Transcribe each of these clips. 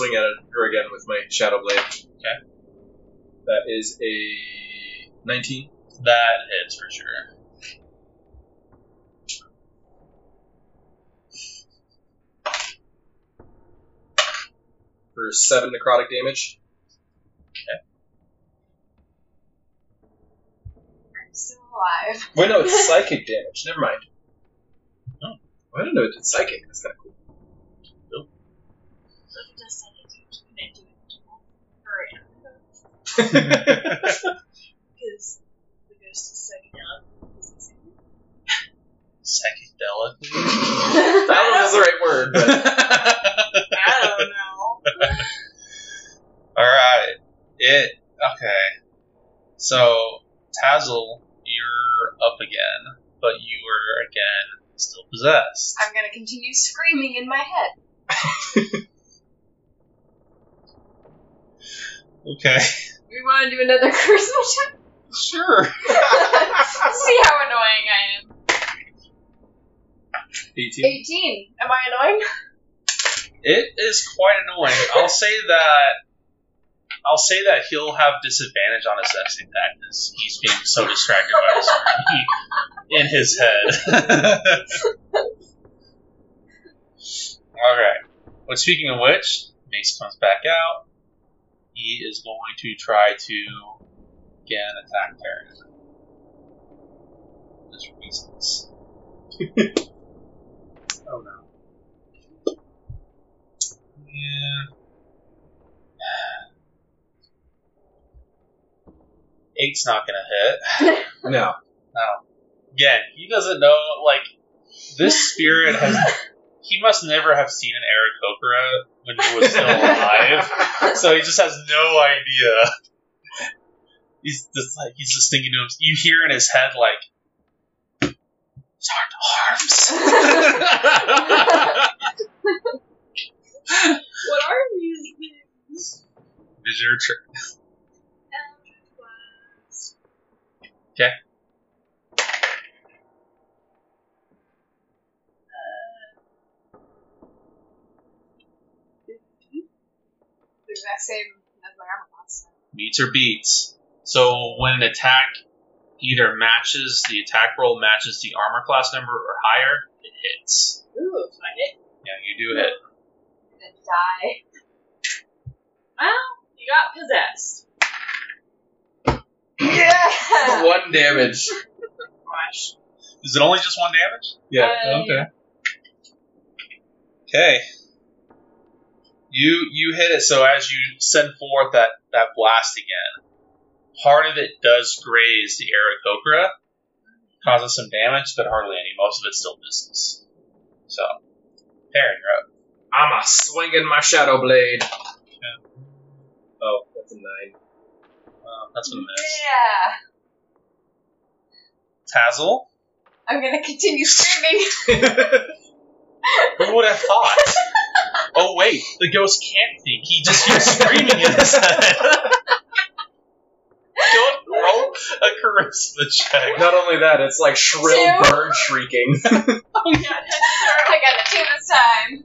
swing at her again with my shadow blade. Okay. That is a 19. That hits for sure. for seven necrotic damage. I'm still alive. Wait, no, it's psychic damage. Never mind. Oh. I didn't know it did psychic. That's kind of cool. So if it does psychic damage, can it do it to all? Or because the ghost is psychedelic. Is it Psychedelic. I don't know if that's the right word, but I don't know. All right. It okay. So Tazzle, you're up again, but you are again still possessed. I'm gonna continue screaming in my head. Okay. We want to do another charisma check? Sure. See how annoying I am. 18. 18. Am I annoying? It is quite annoying. I'll say that. I'll say that he'll have disadvantage on his next attack because he's being so distracted by his in his head. okay. But speaking of which, Mace comes back out. He is going to try to get an attack turn. Just reasons. oh no. Yeah. Eight's not gonna hit. No. No. Again, he doesn't know, like, this spirit has. He must never have seen an Aarakocra when he was still alive. so he just has no idea. He's just like, he's just thinking to himself, you hear in his head, like, arms? what are these things? Is your turn? Okay. The exact same as my armor class. Meets or beats. So when an attack either matches the attack roll matches the armor class number or higher, it hits. Ooh, if I hit Yeah, you do hit. and die. Well, you got possessed. Yeah! One damage. Gosh. Is it only just one damage? Yeah. Uh, Okay. Okay. You you hit it so as you send forth that, that blast again, part of it does graze the Aarakocra, causes some damage, but hardly any. Most of it still misses. So, Perrin, you're up. I'm a swinging my shadow blade. Oh, that's a nine. Uh, that's gonna miss. Yeah. Tazzle? I'm gonna continue screaming. Who would have thought? oh wait, the ghost can't think. He just keeps screaming in his head. Don't roll a charisma check. Not only that, it's like shrill Two. bird shrieking. oh yeah. I got a two this time.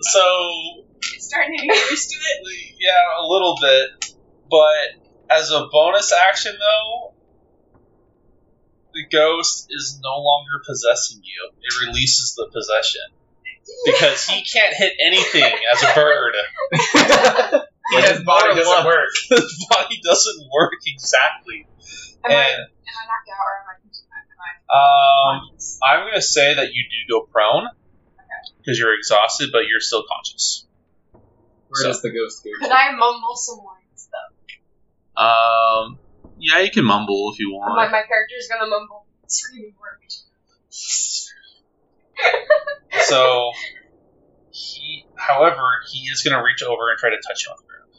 So It's starting to get used to it. yeah, a little bit, but as a bonus action though, the ghost is no longer possessing you. It releases the possession because he can't hit anything as a bird. Like, his body doesn't work. His body doesn't work exactly. Am I, am And I knocked out or am I, am I um, conscious? I'm gonna say that you do go prone because you're exhausted, but you're still conscious. Where So- does the ghost go? Could I mumble some lines though? Um, yeah, you can mumble if you want. My, want. my character's gonna mumble screaming words. So, he, however, he is gonna reach over and try to touch you on the ground.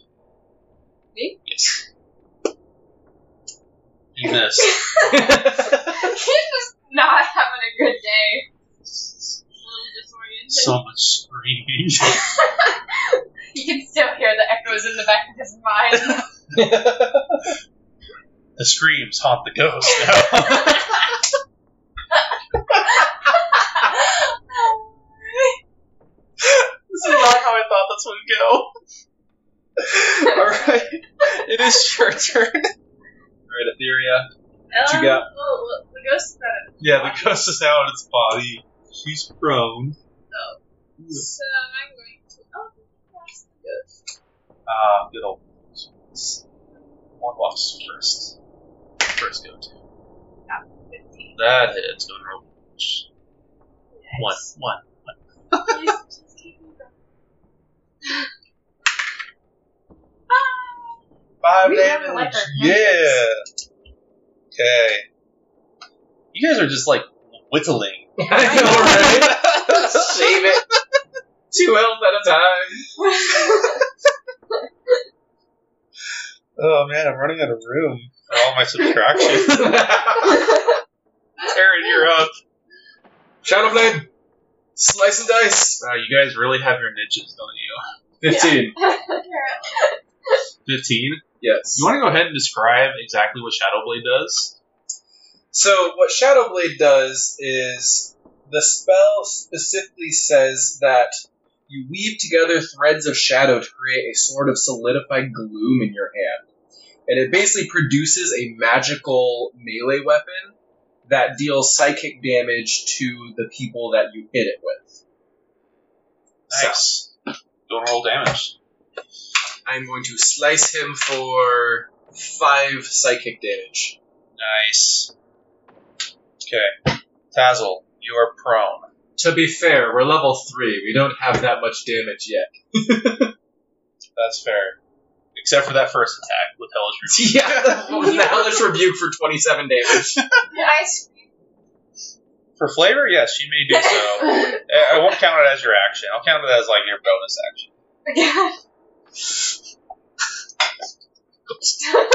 Me? Yes. You missed. He's just not having a good day. So much screaming. you can still hear the echoes in the back of his mind. the screams haunt the ghost now. this one go. Alright. It is your turn. Alright, Etheria. What you Um, got? Well, well, the ghost got Yeah, the ghost is now in its body. She's prone. So I'm going to. Oh, that's the ghost. Ah, good old. One walks first. First go to. 15. That hits. Go to roll. One. One. Please, just keep me going. Ah! Five We have damage. like our yeah. Okay. You guys are just like whittling. I know, right? Shave it. Two health at a time. Oh man, I'm running out of room for all my subtractions. Aaron, you're up. Shadowblade. Slice and dice. Wow, you guys really have your niches, don't you? 15. 15? Yes. You want to go ahead and describe exactly what Shadowblade does? So what Shadowblade does is the spell specifically says that you weave together threads of shadow to create a sort of solidified gloom in your hand. And it basically produces a magical melee weapon that deals psychic damage to the people that you hit it with. Nice. Go and roll damage. I'm going to slice him for five psychic damage. Nice. Okay. Tazzle, you are prone. To be fair, we're level three. We don't have that much damage yet. That's fair. Except for that first attack with Hellish Rebuke. yeah, the hellish rebuke for 27 damage. I scream. For flavor, yes, she may do so. I I won't count it as your action. I'll count it as like your bonus action. Again.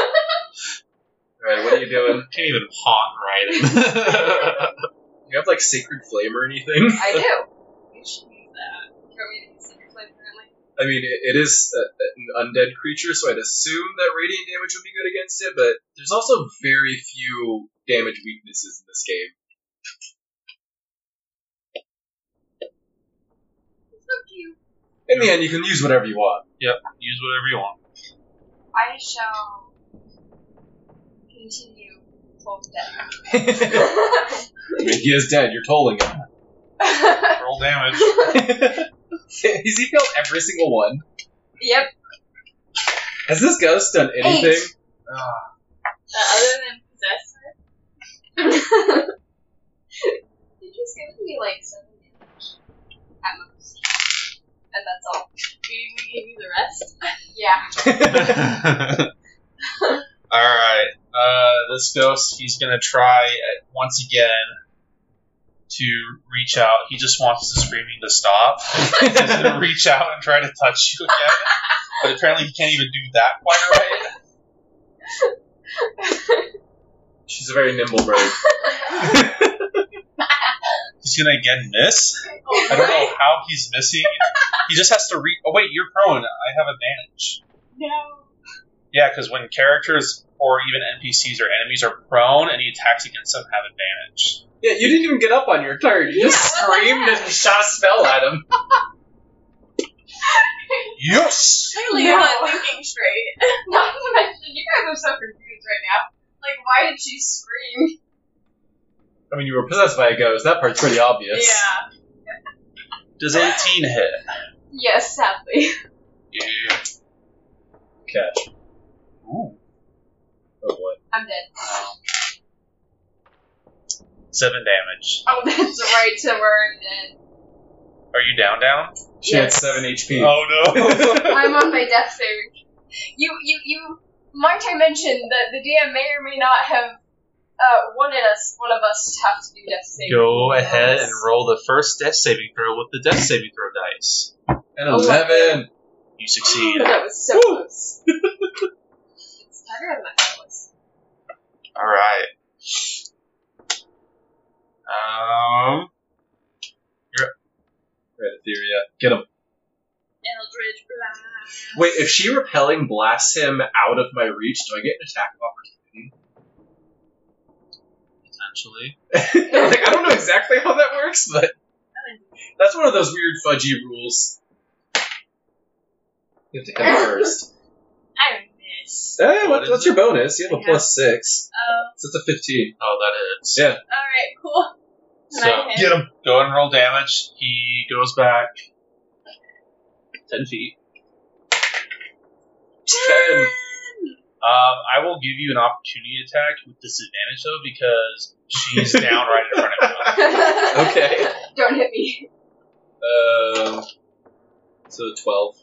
Alright, what are you doing? Can't even haunt right. You have like sacred flame or anything? I do. You should use that. Do you want me to use sacred flame currently? I mean, it, it is a, an undead creature, so I'd assume that radiant damage would be good against it, but there's also very few damage weaknesses in this game. It's so cute. In the end, you can use whatever you want. yep, use whatever you want. I shall continue full death. I mean, he is dead. You're tolling him. Roll damage. Has he failed every single one? yep. Has this ghost done anything? Uh, other than possessor. He's giving me like seven damage at most, and that's all. We we give you the rest. yeah. Alright. Uh, this ghost, he's gonna try uh, once again to reach out. He just wants the screaming to stop. he's gonna reach out and try to touch you again. But apparently he can't even do that quite right. she's a very nimble bird. He's gonna again miss. I don't know how he's missing. He just has to reach. Oh wait, you're prone. I have advantage. No. Yeah, because when characters or even NPCs or enemies are prone, any attacks against them have advantage. Yeah, you didn't even get up on your turn. You just Yeah. screamed and shot a spell at him. Yes. Clearly No. you're not thinking straight. Not to mention, you guys are so confused right now. Like, why did she scream? I mean, you were possessed by a ghost. That part's pretty obvious. Yeah. Does 18 hit? Yes, sadly. Yeah. Catch. Ooh. Oh boy. I'm dead. Seven damage. Oh, that's right, so we're dead. Are you down? Down? She Yes. had 7 HP. Oh no. I'm on my death saving. You, you, you. Might I mention that the DM may or may not have uh, wanted us, one of us, to have to do death saving. Go throws. ahead and roll the first death saving throw with the death saving throw dice. and Oh my 11. You succeed. that was so close. it's better than I thought it was. All right. Um. Right, Etheria. Get him. Eldritch Blast. Wait, if she repelling blasts him out of my reach, do I get an attack of Potentially. Opportunity? like, I don't know exactly how that works, but that's one of those weird fudgy rules. You have to hit it first. I miss. Eh, What what, is what's it? your bonus? You have a six. Oh, So it's a 15. Oh, that hits. Yeah. alright, cool. Can So, Get him. Go and roll damage. He goes back 10 feet. 10. Um, I will give you an opportunity attack with disadvantage though because she's down right in front of you. Okay. Don't hit me. Um, so 12.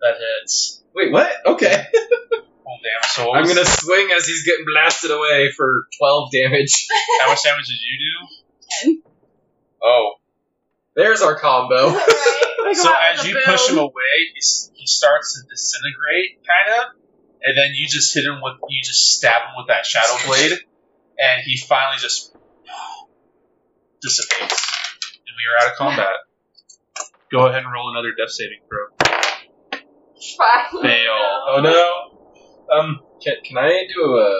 That hits. Wait, what? Okay. Roll damage. So what I'm was- gonna swing as he's getting blasted away for 12 damage. how much damage did you do? Ten. Oh, There's our combo. right? so as you push him away, he, s- he starts to disintegrate, kind of, and then you just hit him with you just stab him with that shadow blade, and he finally just dissipates, and we are out of combat. Go ahead and roll another death saving throw. Fine. Fail. Oh no. Um, can, can I do uh,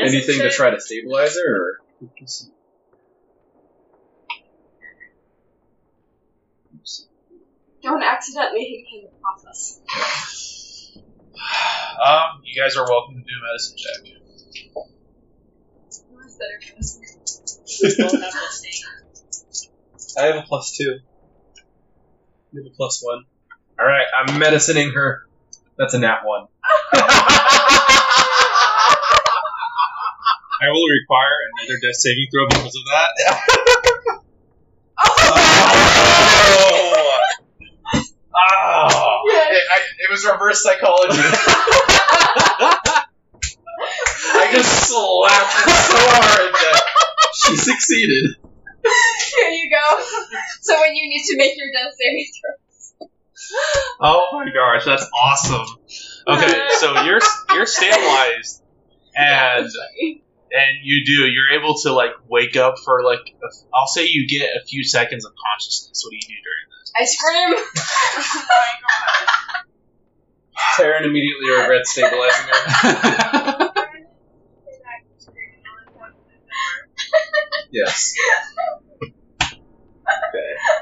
Medicine anything to check? try to stabilize her? Or? Don't accidentally hit him in the process. Um, you guys are welcome to do a medicine check. Who's better for this one? Both have this thing. I have a plus two. You have a plus one. Alright, I'm medicining her. That's a nat one. I will require another death saving throw because of that. It, was reverse psychology. I just slapped it so hard that she succeeded. Here you go. So when you need to make your death saving throw. Oh my gosh, that's awesome. Okay, so you're you're stabilized, and and you do you're able to like wake up for like a, I'll say you get a few seconds of consciousness. What do you do during this? I scream. oh my god. Taryn immediately regrets stabilizing her. Yes. Okay.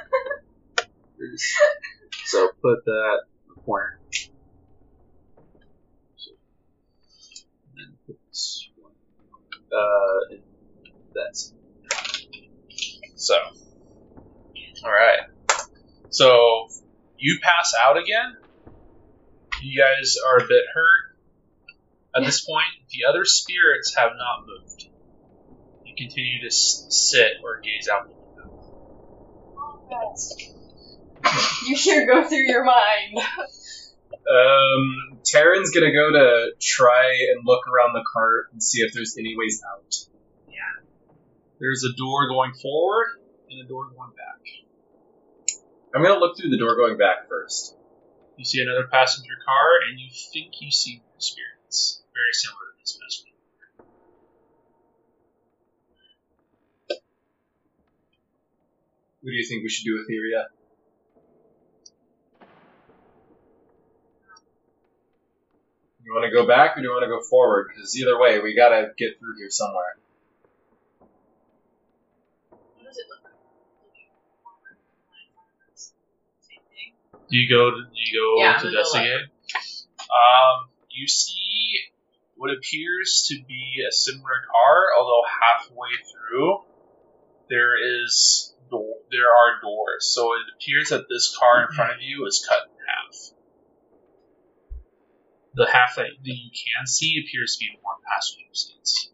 so put that in the corner. So, and then put this one. Uh, in that's so. All right. So you pass out again. You guys are a bit hurt. At this point, the other spirits have not moved. You continue to s- sit or gaze out the window. You hear go through your mind. Um, Taryn's gonna go to try and look around the cart and see if there's any ways out. Yeah. There's a door going forward and a door going back. I'm gonna look through the door going back first. You see another passenger car, and you think you see more spirits. Very similar to this passenger. What do you think we should do with Iria? You want to go back or do you want to go forward? Because either way, we gotta get through here somewhere. What does it look like? Same thing. Do you go to do you go Yeah, to I'm gonna go investigate? Um, you see what appears to be a similar car, although halfway through there is door, there are doors. So it appears that this car in front of you is cut in half. The half that that you can see appears to be more passenger seats,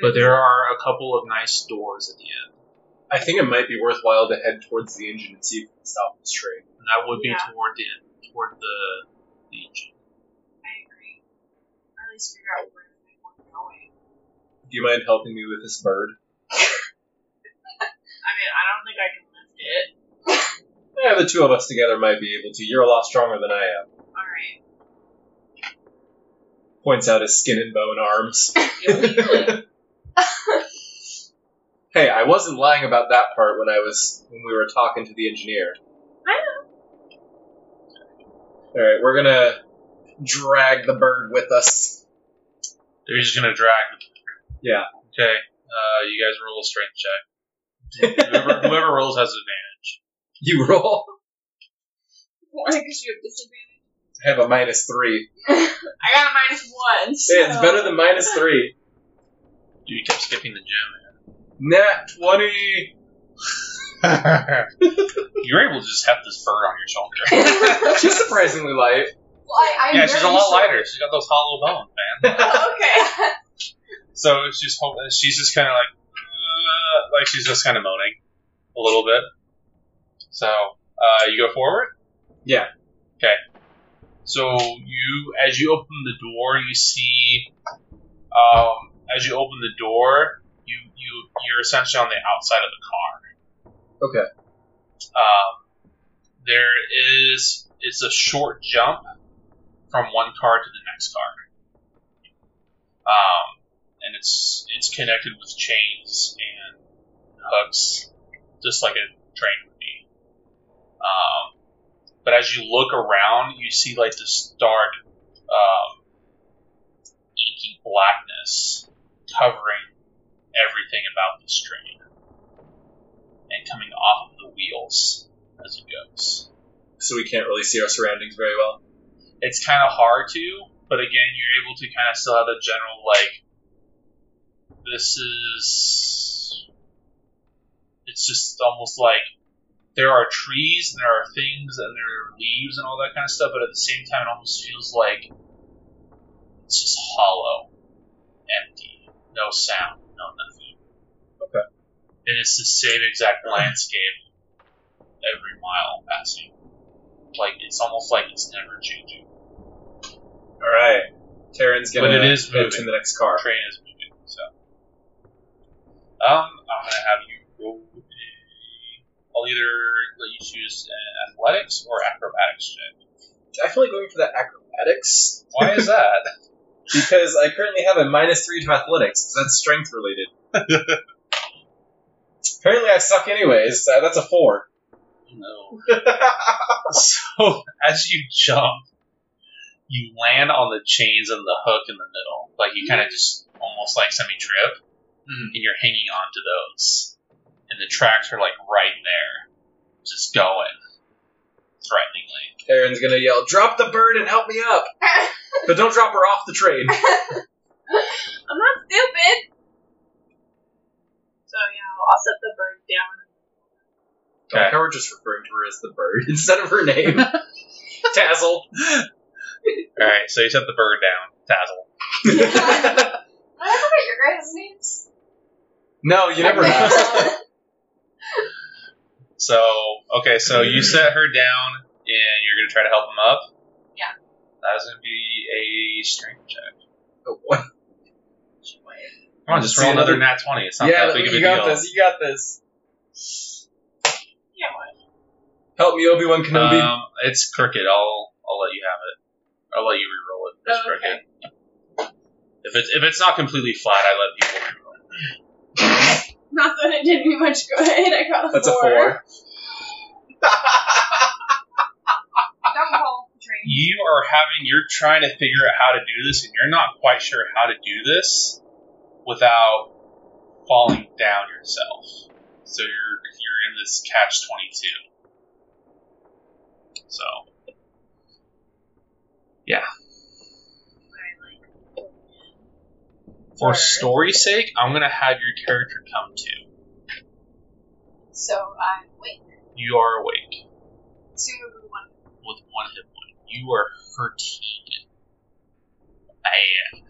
but there are a couple of nice doors at the end. I think it might be worthwhile to head towards the engine and see if we can stop this train. And that would be Yeah. toward the end, toward the the engine. I agree. Or at least figure out where they want going. Do you mind helping me with this bird? I mean, I don't think I can lift it. Yeah, the two of us together might be able to. You're a lot stronger than I am. Alright. Points out his skin and bone arms. Hey, I wasn't lying about that part when I was when we were talking to the engineer. I know. All right, we're gonna drag the bird with us. They're just gonna drag. Yeah. Okay. Uh, you guys roll a strength check. Whoever, whoever rolls has advantage. You roll. Why? Because you have disadvantage. I have a minus three. I got a minus one. So. Hey, it's better than minus three. Dude, you kept skipping the gym, Nat 20. man. you were able to just have this bird on your shoulder. She's surprisingly light. Well, I, I'm yeah, she's a lot short. lighter. She's got those hollow bones, man. okay. So she's holding. She's just kind of like, uh, like she's just kind of moaning a little bit. So uh, you go forward. Yeah. Okay. So you, as you open the door, you see, um, as you open the door, you you you're essentially on the outside of the car. Okay. Um, there is it's a short jump from one car to the next car. Um, and it's it's connected with chains and hooks, just like a train would be. Um, but as you look around, you see like this dark, um, inky blackness covering everything about this train and coming off of the wheels as it goes. So we can't really see our surroundings very well. It's kind of hard to, but again, you're able to kind of still have the general like. This is. It's just almost like there are trees, and there are things, and there are leaves, and all that kind of stuff. But at the same time, it almost feels like it's just hollow, empty, no sound, no nothing. And it's the same exact landscape every mile passing. Like it's almost like it's never changing. Alright. Taryn's gonna But it is moving. to the next car. Train is moving, so. Um, I'm gonna have you roll. I'll either let you choose an athletics or acrobatics check. Definitely going for the acrobatics. Why is that? Because I currently have a minus three to athletics. so That's strength related. Apparently I suck anyways. so that's a four. no. So as you jump, you land on the chains and the hook in the middle. Like you kind of just almost like semi trip, Mhm. and you're hanging onto those, and the tracks are like right there, just going threateningly. Taryn's gonna yell, "Drop the bird and help me up!" But don't drop her off the train. I'm not stupid. So yeah, I'll set the bird down. I like how we're just referring to her as the bird instead of her name. Tazzle. All right, so you set the bird down, Tazzle. Did I forget your guys' names? no, you never asked. So okay, so you set her down, and you're gonna try to help him up. Yeah. That is gonna be a strength check. Boy. Come on, just See roll another another- nat twenty. It's not Yeah, that big of a deal. you got deal. this. You got this. Yeah, what? Help me, Obi Wan Kenobi. Um, it's crooked. I'll I'll let you have it. I'll let you re-roll it. It's Oh, okay. crooked. If it's if it's not completely flat, I let people re-roll it. Not that it did me much good. I got a That's a four. four. Don't call train. You are having you're trying to figure out how to do this, and you're not quite sure how to do this without falling down yourself. So you're you're in this catch twenty two. So yeah. for story's sake, I'm gonna have your character come to. So I wait. You are awake Assumably one. with one hit point. You are hurting bad.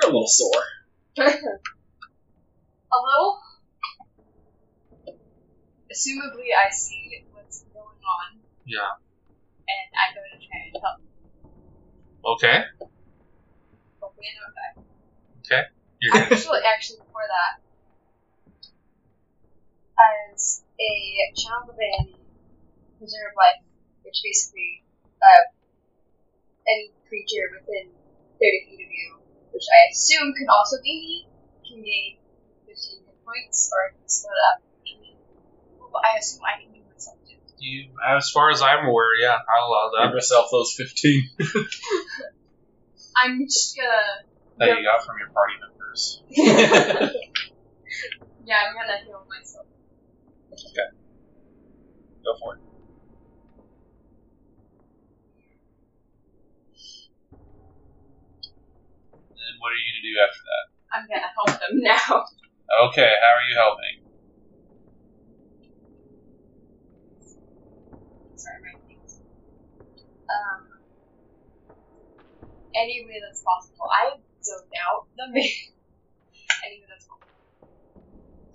You're a little sore. a little. Assumably, I see what's going on, Yeah. and I go to try and help. Okay. Hopefully, I don't die. You're good. Actually, actually, before that, as a child of a preserve life, which basically uh, any creature within 30 feet of you, which I assume could also be me, can gain 15 hit points, or it can split up between. Well, I assume I can do myself too. You, as far as I'm aware, yeah, I'll allow Give myself those 15. I'm just gonna. That you got from your party members. yeah, I'm gonna heal myself. Okay. Go for it. What are you gonna do after that? I'm gonna help them now. Okay, how are you helping? Sorry, my things. Um, any way that's possible. I zoned out the main. any way that's possible.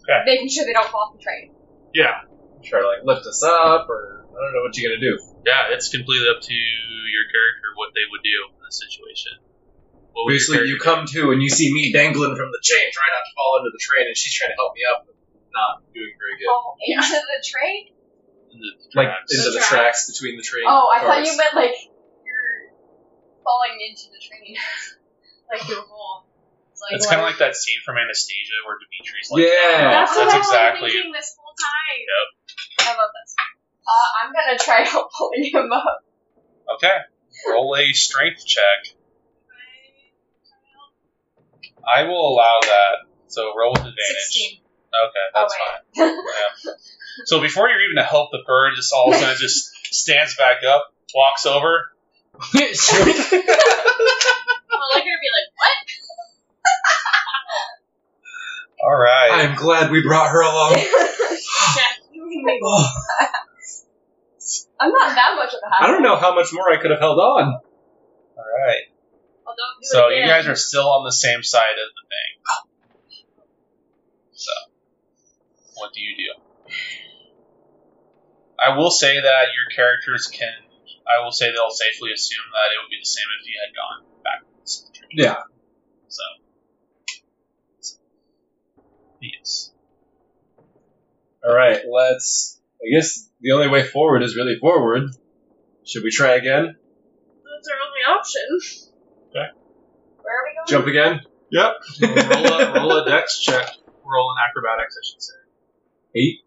Okay. Making sure they don't fall off the train. Yeah, Try to like lift us up, or I don't know what you're gonna do. yeah, it's completely up to your character what they would do in this situation. What would Basically, you come to and you see me dangling from the chain, trying not to fall into the train, and she's trying to help me up, but not doing very good. Fall into the train? do in the Like tracks? into the The tracks between the train. Oh, I thought cars. you meant like you're falling into the train. like your hole. It's like, It's kind of like that scene from Anastasia where Dimitri's like, Yeah. That's, what That's I've exactly- been thinking this whole time. Yep. I love this. Uh, I'm gonna try out pulling him up. okay, roll a strength check. I will allow that. So roll with advantage. 16. Okay, that's oh, fine. Yeah. So before you're even to help the bird, just all of a sudden just stands back up, walks over. well, they're gonna be like, what? All right. I'm glad we brought her along. Jack, you can make Oh, I'm not that much of a hassle. I don't know how much more I could have held on. All right. Well, don't do So you guys are still on the same side of the thing. So, what do you do? I will say that your characters can. I will say they'll safely assume that it would be the same if you had gone backwards. Yeah. So, yes. All right, let's. I guess the only way forward is really forward. Should we try again? That's our only option. Okay. Where are we going? Jump again? Yep. roll a roll a dex check. Roll an acrobatics, I should say. Eight.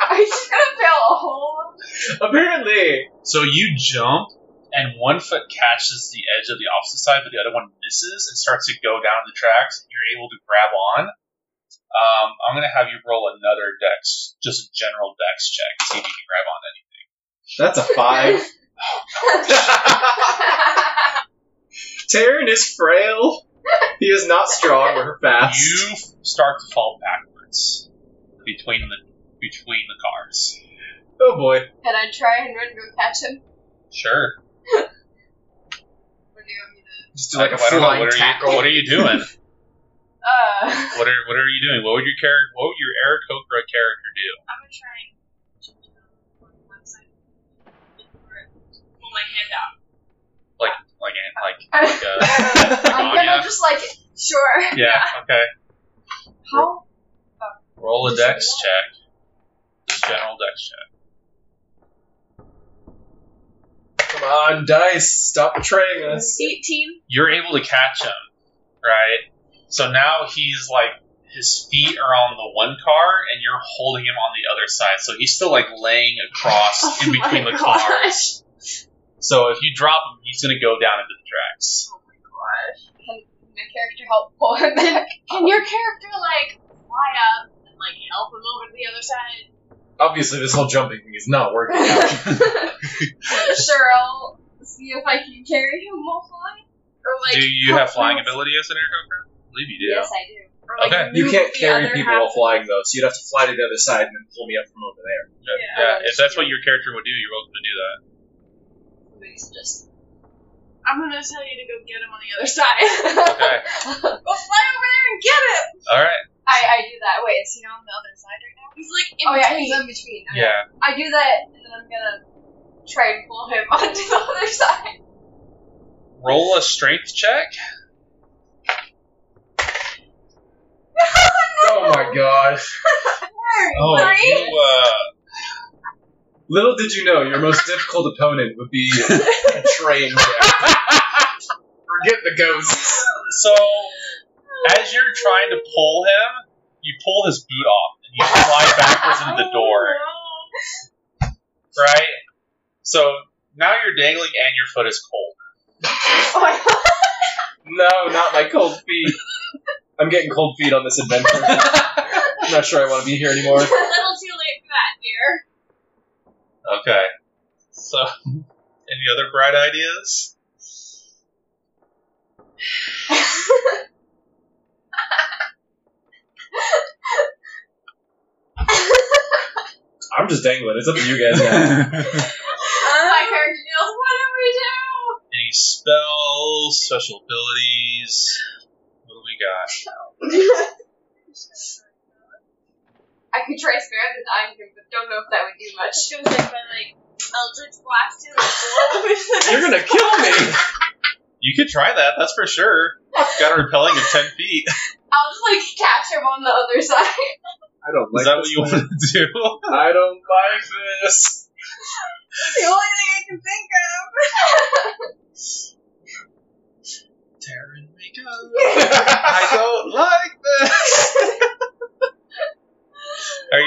Are you just gonna fail a whole? Apparently. So you jump, and one foot catches the edge of the opposite side, but the other one misses and starts to go down the tracks. And you're able to grab on. Um, I'm gonna have you roll another dex, just a general dex check, see if you can grab on anything. That's a five. Taryn is frail. He is not strong or fast. You start to fall backwards between the between the cars. Oh boy. Can I try and run to go catch him? Sure. Or do you want me to? Just do like a I don't know, flying what are tackle. you What are you doing? Uh, what are What are you doing? What would your character What would your Aarakocra character do? I'm gonna try and jump to the one side. Pull my hand out. Like like like like uh, I'm gonna just like sure. yeah. Okay. How? Roll a dex check. Just general dex check. Come on, dice. Stop betraying us. Eighteen. You're able to catch him, right? So now he's like his feet are on the one car and you're holding him on the other side. So he's still like laying across Oh in between my the gosh. cars. So if you drop him, he's gonna go down into the tracks. Oh my gosh. Can my character help pull him back? Can your character like fly up and like help him over to the other side? Obviously, this whole jumping thing is not working out. sure, I'll see if I can carry him while flying. Or like. do you have flying him- ability as an Aarakocra? I believe you do. Yes, I do. Or, like, Okay. you can't carry people while flying, though, so you'd have to fly to the other side and then pull me up from over there. Yeah, Yeah, yeah, if that's that's what your character would do, you're welcome to do that. Somebody's just. I'm gonna tell you to go get him on the other side. Okay. go fly over there and get him. All right. I, I do that. Wait, is he on the other side right now? He's like in oh yeah, he's in between. Okay. Yeah. I do that, and then I'm gonna try and pull him onto the other side. Roll a strength check. Oh my gosh. Oh, Three? you uh, Little did you know, your most difficult opponent would be a train wreck. Forget the ghosts. So, as you're trying to pull him, you pull his boot off and you slide backwards into the door, right? So now you're dangling and your foot is cold. Oh my god. No, not my cold feet. I'm getting cold feet on this adventure. I'm not sure I want to be here anymore. a little too late for that, dear. Okay. So, Any other bright ideas? I'm just dangling. It's up to you guys now. Uh, My character deals. What do we do? Any spells, special abilities? What do we got? I could try spare the dying thing, but don't know if that would do much. Just gonna say like Eldritch Blast him and blow You're gonna kill me. You could try that, that's for sure. Got a repelling of 10 feet. I'll just like catch him on the other side. I don't like. Is like that what you want to do? I don't like this. the only thing I can think of. Taryn, wake up. I don't like this.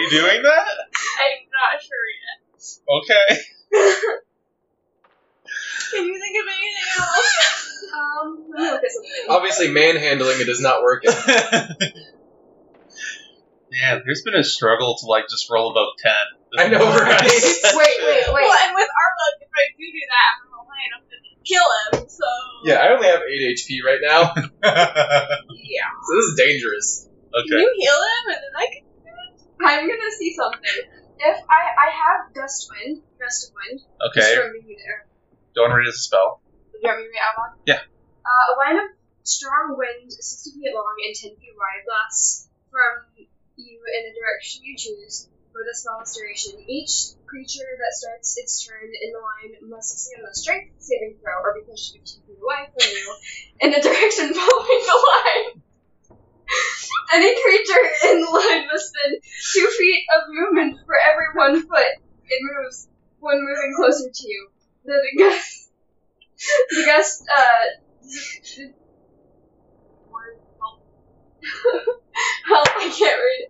Are you doing that? I'm not sure yet. Okay. Can you think of anything else? Um, let me look at something. Obviously, manhandling it is not working. Man, there's been a struggle to like just roll above 10. I know, right? Wait, wait, wait. Well, and with our luck, if I do do that, I'm gonna line up and kill him. So Yeah, I only have 8 HP right now, yeah. so this is dangerous. Can okay. you heal him and then I can? I'm gonna see something. If I I have gust wind, gust of wind, Okay. from me there. Don't read as a spell. You want me to read out loud? Yeah. Uh, a line of strong wind, 60 feet long and 10 feet wide, blasts from you in the direction you choose for the smallest duration. Each creature that starts its turn in the line must succeed on a strength saving throw or be pushed 15 feet away from you in the direction following the line. Any creature in the line must spend two feet of movement for every one foot it moves when moving closer to you. The, the gust, the gust, uh, help, I can't read.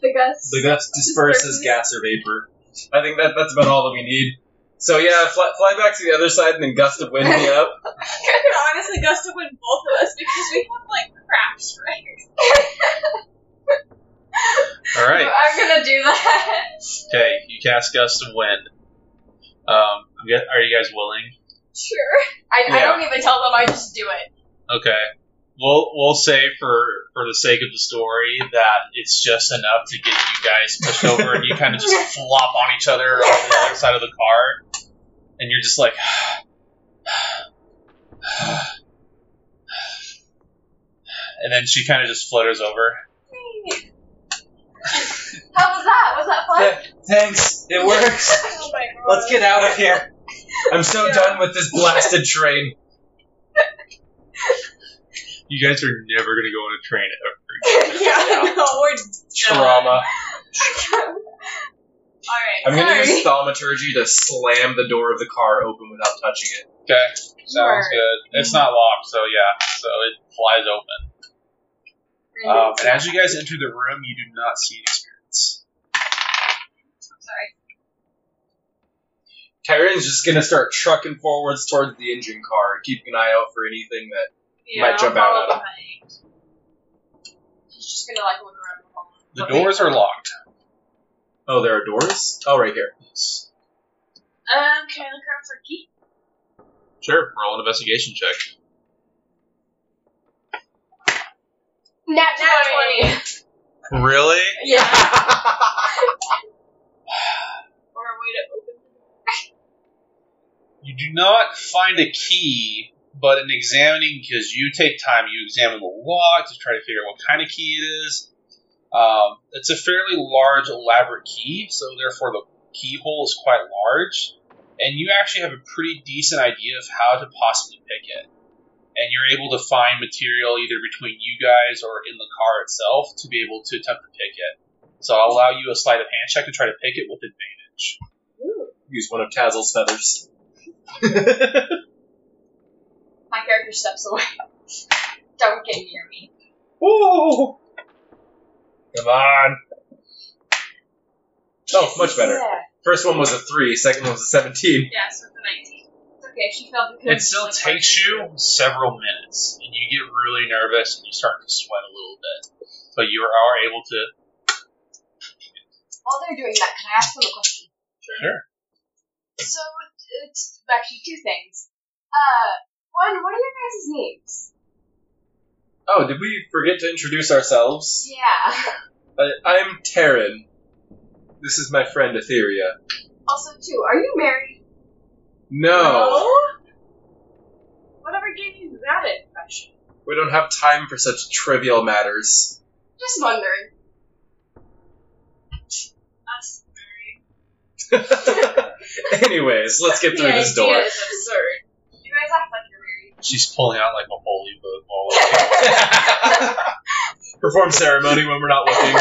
The gust. The gust disperses gas or vapor. I think that that's about all that we need. So yeah, fly, fly back to the other side and then gust of wind me up. I could honestly gust to win both of us because we have like crap strength. All right. I'm gonna do that. Okay, you cast Gust of Wind. Um, I'm guess- are you guys willing? Sure. I, I Yeah. don't even tell them, I just do it. Okay. We'll we'll say for for the sake of the story that it's just enough to get you guys pushed over and you kind of just flop on each other on the other side of the car, and you're just like. And then she kind of just flutters over. How was that? Was that fun? Thanks, it works. Oh. Let's get out of here. I'm so Yeah. done with this blasted train. You guys are never gonna go on a train ever. yeah, no, we're Trauma. Alright. I'm gonna Sorry. use thaumaturgy to slam the door of the car open without touching it. Okay, sounds Sure. good. It's not locked, so yeah, so it flies open. Um, and as you guys enter the room, you do not see any spirits. Sorry. Tyron's just gonna start trucking forwards towards the engine car, keeping an eye out for anything that. Yeah, Might jump out follow at him. behind. She's just gonna like look around the hall. The Okay. doors are locked. Oh, there are doors. Oh, right here. Um, can I look around for a key? Sure, roll an investigation check. Nat Nat 20. Really? Yeah. Or a way to open the door? You do not find a key, but in examining, because you take time, you examine the lock to try to figure out what kind of key it is. Um, it's a fairly large, elaborate key, so therefore the keyhole is quite large, and you actually have a pretty decent idea of how to possibly pick it. And you're able to find material either between you guys or in the car itself to be able to attempt to pick it. So I'll allow you a sleight of hand check to try to pick it with advantage. Use one of Tazzle's feathers. My character steps away. Don't get near me. Whoa! Come on. Oh, much better. Yeah. First one was a three. Second one was a seventeen. Yeah, so it's a 19. It's okay, she felt because It still takes you several minutes, and you get really nervous and you start to sweat a little bit. But you are able to. While they're doing that, can I ask them a question? Sure. So, it's actually two things. Uh, one, what are your guys' names? Oh, did we forget to introduce ourselves? Yeah. I, I'm Taryn. This is my friend Etheria. Also, two, are you married? No, Whatever gave you that impression? we don't have time for such trivial matters. Just wondering. Us married. Anyways, let's get through this door. is absurd. You guys act like you're married. She's pulling out like a holy book while Perform ceremony when we're not looking.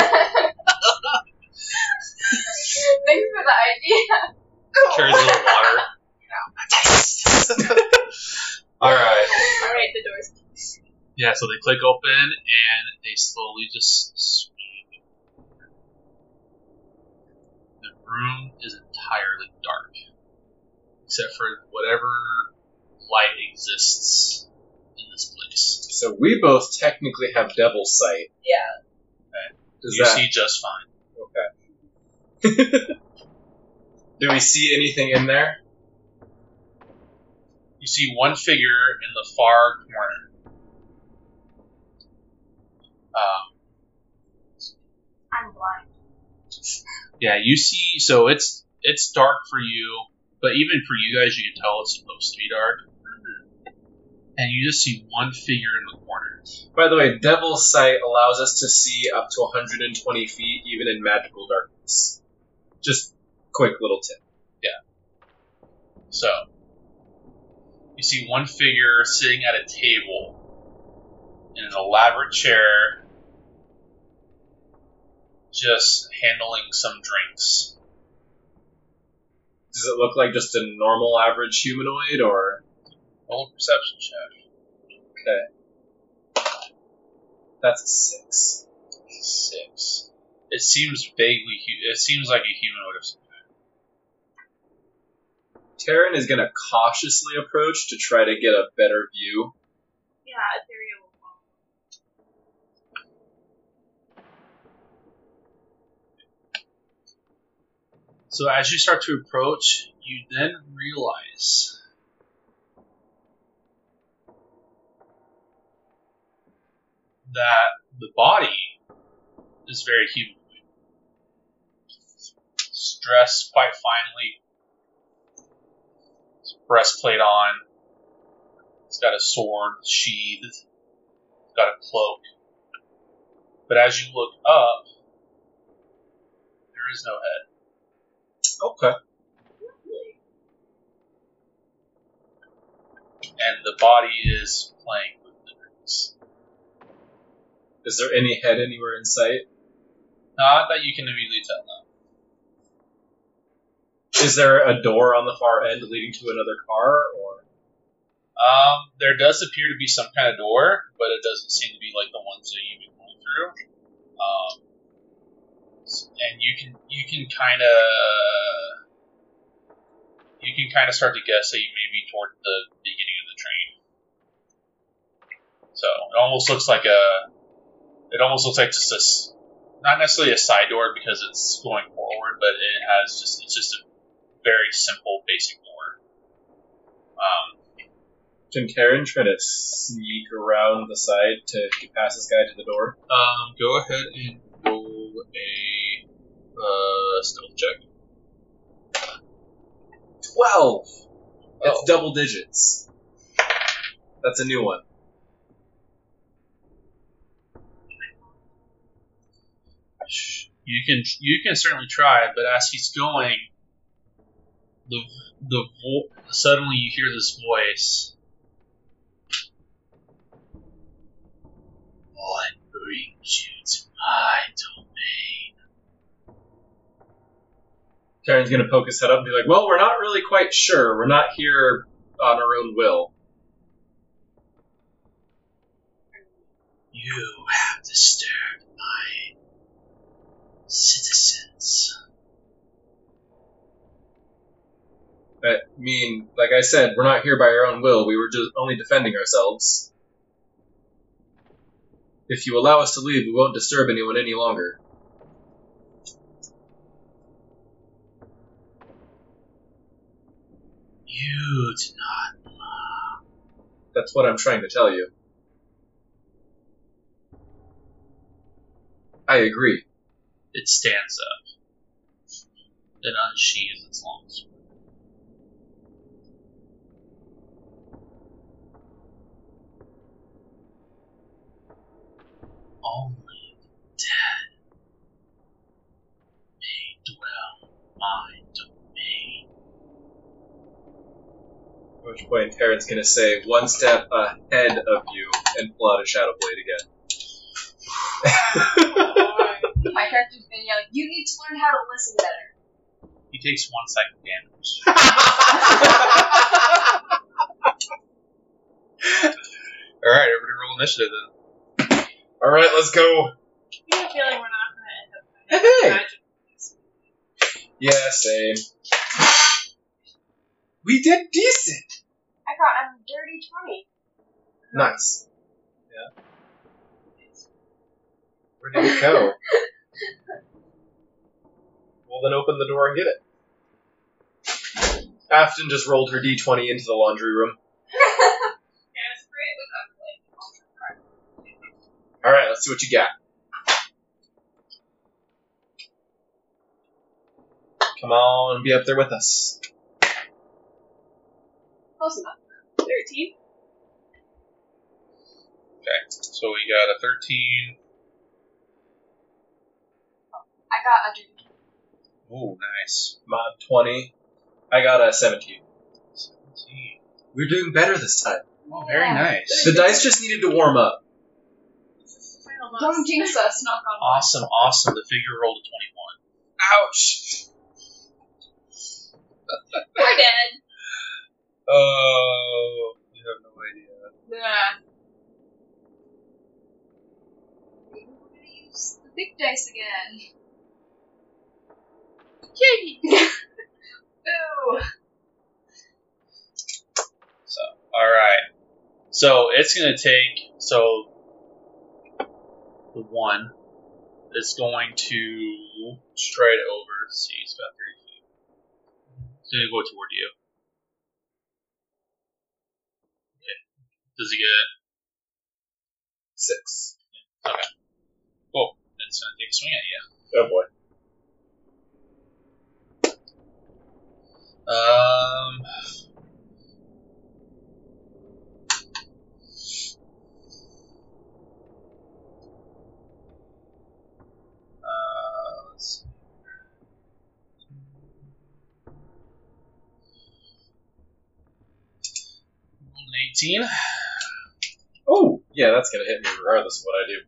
Thanks for the idea. carries a little water. All right. Alright, the door's Yeah, so they click open and they slowly just swing. The room is entirely dark, except for whatever light exists in this place. So we both technically have devil sight. Yeah. Does you that see just fine. okay? Do we see anything in there? You see one figure in the far corner. Um, I'm blind. yeah, you see. So it's it's dark for you, but even for you guys, you can tell it's supposed to be dark. And you just see one figure in the corner. By the way, Devil's sight allows us to see up to 120 feet, even in magical darkness. Just quick little tip. Yeah. So you see one figure sitting at a table in an elaborate chair, just handling some drinks. Does it look like just a normal average humanoid, or Roll perception check. okay? That's a six. Six. It seems vaguely. hu- It seems like a humanoid of some kind. Taryn is gonna cautiously approach to try to get a better view. Yeah, Etheria will follow. So as you start to approach, you then realize that the body is very humanoid. It's dressed quite finely. It's breastplate on. It's got a sword sheathed. It's got a cloak. But as you look up, there is no head. Okay. and the body is playing with the drinks. Is there any head anywhere in sight? Not that you can immediately tell now. Is there a door on the far end leading to another car, or Um, there does appear to be some kind of door, but it doesn't seem to be like the ones that you've been going through. Um, and you can you can kind of you can kind of start to guess that you may be toward the beginning of the train. So it almost looks like a it almost looks like just a s- not necessarily a side door because it's going forward, but it has just it's just a very simple basic door. Um, can Taryn try to sneak around the side to get past this guy to the door? Um, go ahead and roll a uh, stealth check. Twelve. It's Oh. double digits. That's a new one. You can you can certainly try, but as he's going, the the vo- suddenly you hear this voice. What brings you to my domain? Taryn's gonna poke his head up and be like, "Well, we're not really quite sure. We're not here on our own will." You have disturbed my citizens. I mean, like I said, we're not here by our own will. We were just only defending ourselves. If you allow us to leave, we won't disturb anyone any longer. You do not. That's what I'm trying to tell you. I agree. It stands up. and unsheathes its long sword. Only dead may dwell my domain. At which point Taryn's gonna say, one step ahead of you, and pull out a Shadow Blade again. My character's been yelling, you need to learn how to listen better. He takes one second damage. Alright, everybody roll initiative then. Alright, let's go. I have a feeling we're not gonna end up Hey, hey. magic. Yeah, same. We did decent. I got a dirty 20. Nice. Yeah. Where did it go? well, then open the door and get it. Afton just rolled her d20 into the laundry room. Yeah, spray it with like Alright, let's see what you got. Come on and be up there with us. Close enough. 13. Okay, so we got a 13. I got a dirty 20. Ooh, nice. Mod 20. I got a 17. 17. We're doing better this time. Oh, very Yeah. nice. The dice just needed to warm up. Final. Don't jinx us, knock on wood. Awesome, awesome. The figure rolled a 21. Ouch! We're dead. Oh, you have no idea. Yeah. Maybe we're gonna use the big dice again. Yay! Boo! So, alright. So, it's gonna take, so, the one is going to stride over. Let's see, he's got 30 feet. He's gonna go toward you. Okay. Does he get Six. Okay. Cool. It's gonna take a swing at you. Oh boy. Um. Let's see. Roll an 18. Oh, yeah, that's gonna hit me regardless of what I do.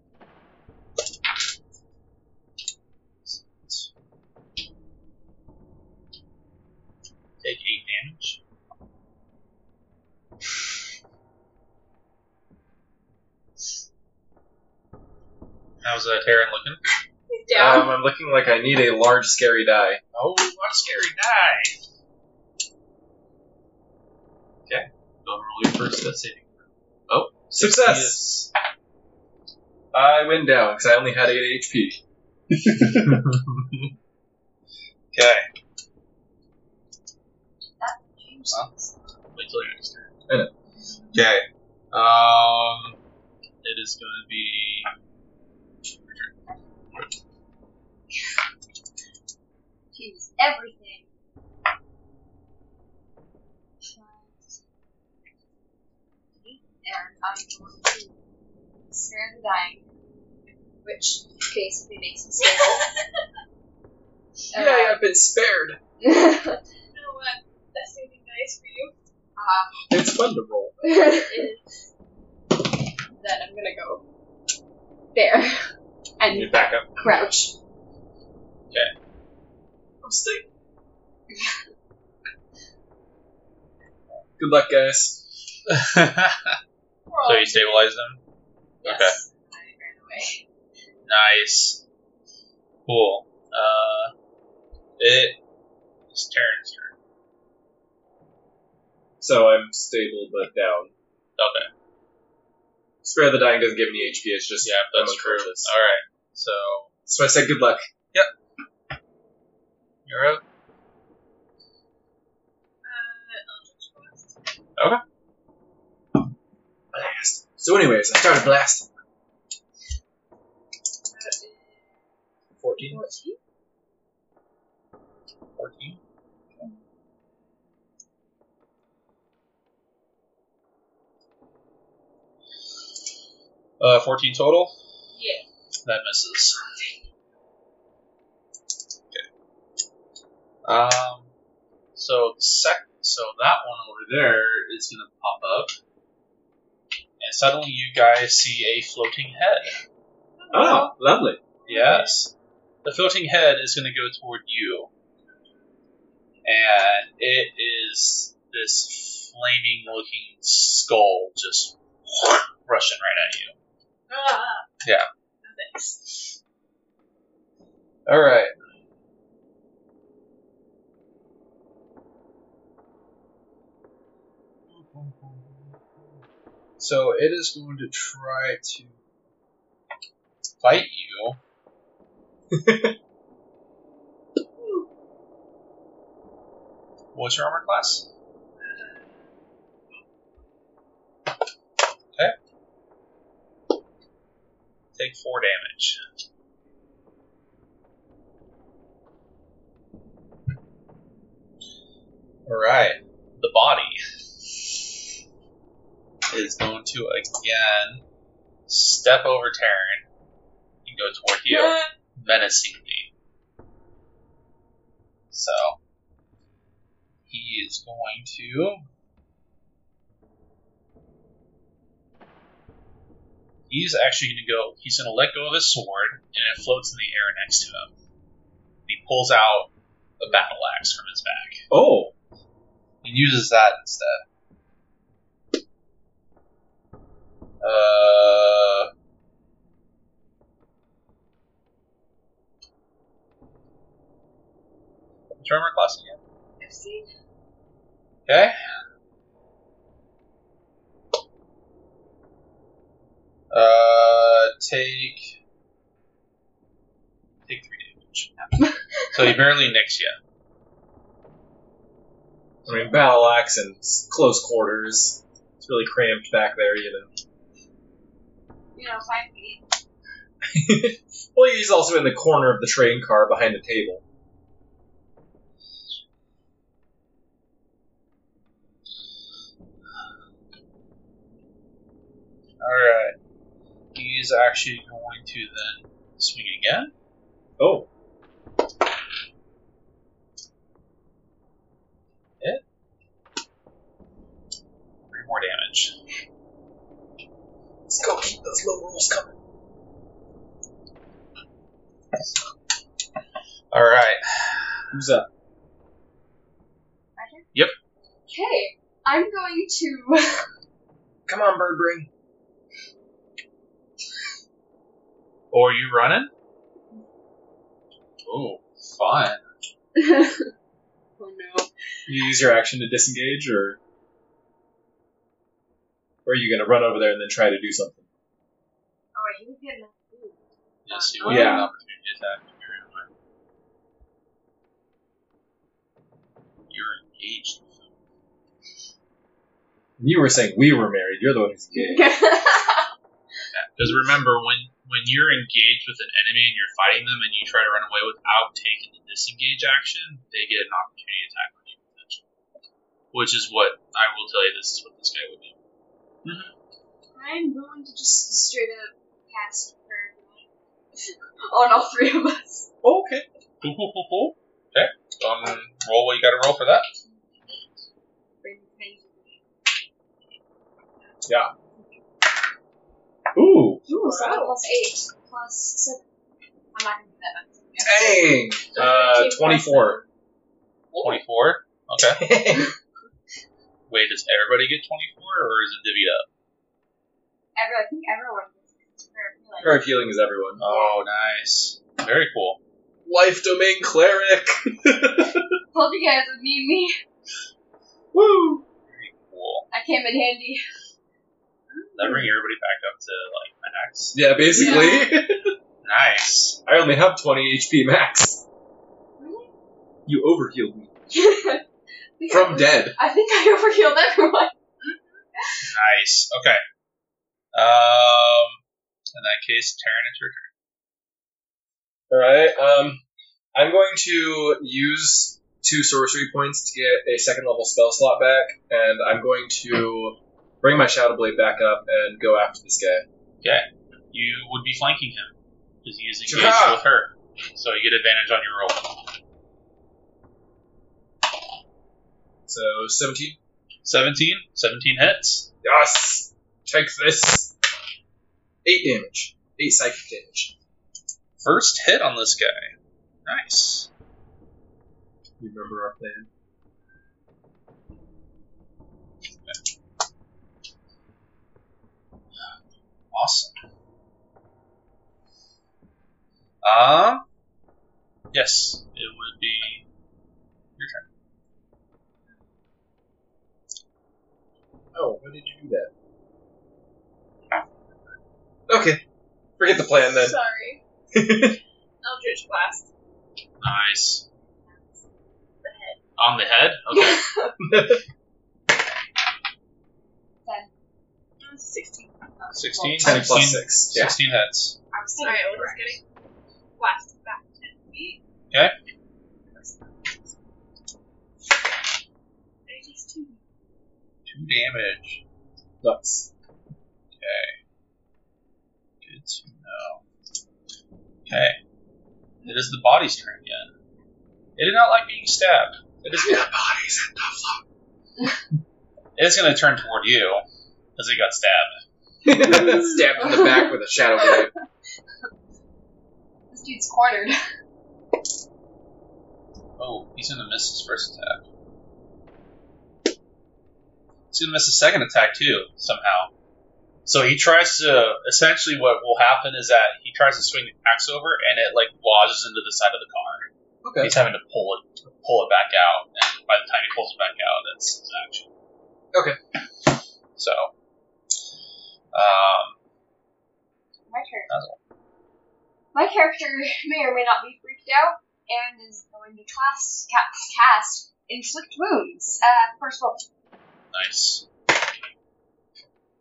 Take 8 damage. How's uh, Taryn looking? He's down. Um, I'm looking like I need a large, scary die. Oh, what a scary die! Okay, go and roll your first death saving. Oh, Success! I went down because I only had 8 HP. okay, James. wait till your next turn. I know. Okay, um, it is going to be. Use everything. And I'm going to spare the dying, which basically makes me stable. Yay, I've been spared. You know what? That's saving nice for you. Uh, It's fun to roll. is then I'm gonna go there and You back up. crouch. I'm staying. Good luck, guys. so you stabilize them? Yes. Okay. I ran away. Nice. Cool. Uh, it is Taryn's turn. So I'm stable but down. Okay. Spare the dying doesn't give me HP, it's just Yeah, that's true. Alright. So, So I said good luck. You're out. Uh, Eldritch Blast. So, anyways, I started blasting. 14. 14? 14. Uh, 14 total? Yeah. That misses. Um, so the sec, so that one over there is gonna pop up, and suddenly you guys see a floating head. Oh, lovely. Yes. The floating head is going to go toward you. And it is this flaming looking skull just rushing right at you. Ah. Yeah. No thanks. Alright. So it is going to try to. Fight you. What's your armor class? Okay. Take four damage. Alright. The body is going to again step over Taryn and go toward you menacingly. So he is going to. He's actually going to go. He's going to let go of his sword, and it floats in the air next to him. He pulls out a battle axe from his back. Oh! and uses that instead. Uh. What's your armor class again? 15? Okay. Uh, take take three damage. so he barely nicks you. I mean, battle axe and s- close quarters. It's really cramped back there, you know. You know, 5 feet. well, he's also in the corner of the train car behind the table. All right. He's actually going to then swing again. Oh. Three more damage. Let's go keep those low rolls coming. All right. Who's up? Roger? Yep. Okay, I'm going to. Come on, bird brain. Or are you running? Oh, fun. oh no. You use your action to disengage, or or are you gonna run over there and then try to do something? Oh, wait, he was getting enough food. Yes, you uh, will get an Yeah. opportunity attack if you're in line. You're engaged. You were saying we were married. You're the one who's engaged. Because remember, when when you're engaged with an enemy and you're fighting them and you try to run away without taking the disengage action, they get an opportunity attack on you potentially. Which is what I will tell you. This is what this guy would do. I'm going to just straight up cast her on all three of us. Oh, okay. Cool, cool, cool, cool. Okay. Um, roll what you got to roll for that. Yeah. Ooh. Ooh, seven plus eight plus seven. I'm not gonna do that. Dang. Uh, twenty-four. Twenty-four. Okay. Wait, does everybody get twenty-four, or is it divvied up? Every, I think everyone gets it. Fair feeling. Her healing is everyone. Oh, nice. Very cool. Life domain cleric. Told you guys would need me. Woo. Very cool. I came in handy. That bring everybody back up to like max. Yeah, basically. Nice. I only have twenty HP max. Really? You overhealed me I think from I, dead. I think I overhealed everyone. Nice. Okay. Um, in that case, Taryn, it's your turn. Alright, um, I'm going to use two sorcery points to get a second level spell slot back, and I'm going to bring my Shadow Blade back up and go after this guy. Okay. You would be flanking him because he is engaged Sure. with her, so you get advantage on your roll. So, 17. 17. 17 hits. Yes! Take this! 8 damage. 8 psychic damage. First hit on this guy. Nice. You remember our plan? Awesome. Um. Yes, it would be your turn. Oh, when did you do that? Okay. Forget the plan then. Sorry. Eldritch Blast. Nice. The head. On the head. Okay. It was 16. 16. 10 plus 16 6. Yeah. 16 hits. I was Alright, we're just getting blasted back 10 feet. Okay. It takes two. Two damage. Nuts. Okay. Good to know. Okay. It is the body's turn again. It did not like being stabbed. It is, bodies at the it is going to turn toward you as it got stabbed. Stabbed in the back with a Shadow Blade. This dude's cornered. Oh, he's going to miss his first attack. He's going to miss his second attack too, somehow. So he tries to. Essentially, what will happen is that he tries to swing the axe over, and it like lodges into the side of the car. Okay. He's having to pull it, pull it back out, and by the time he pulls it back out, that's his action. Okay. So, um, My turn. My character may or may not be freaked out and is going to cast, cast Inflict Wounds. Uh, first roll. Nice.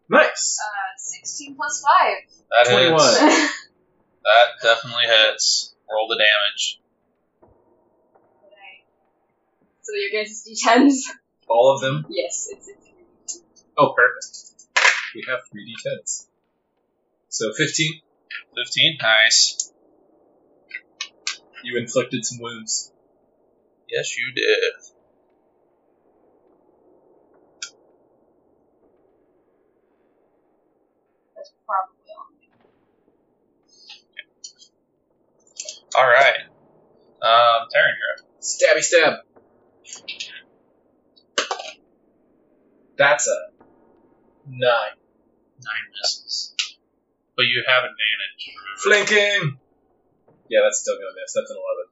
Nice. Uh, 16 plus 5. That 21. hits. That definitely hits. Roll the damage. Okay. so your guys' d10s? All of them. Yes, it's, it's Oh, perfect. We have three d10s. So 15. 15. Nice. You inflicted some wounds. Yes, you did. that's probably on me. All right. Um, Taryn, you're up. Stabby stab. That's a nine. Nine misses. But you have advantage. Remember? Flanking. Yeah, that's still gonna miss. That's an eleven.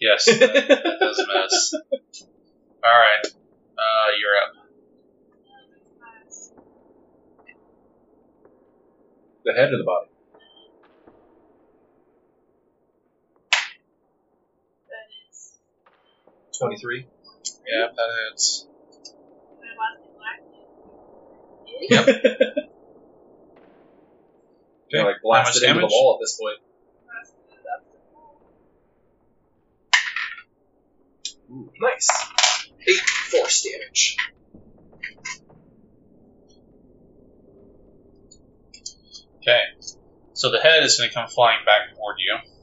Yes, that, that does miss. All right. Uh, you're up. The head or the body? 23. Yeah, that hits. Yep. okay. You're like blasted into the wall at this point. Ooh, nice. Eight force damage. Okay. So the head is going to come flying back toward you.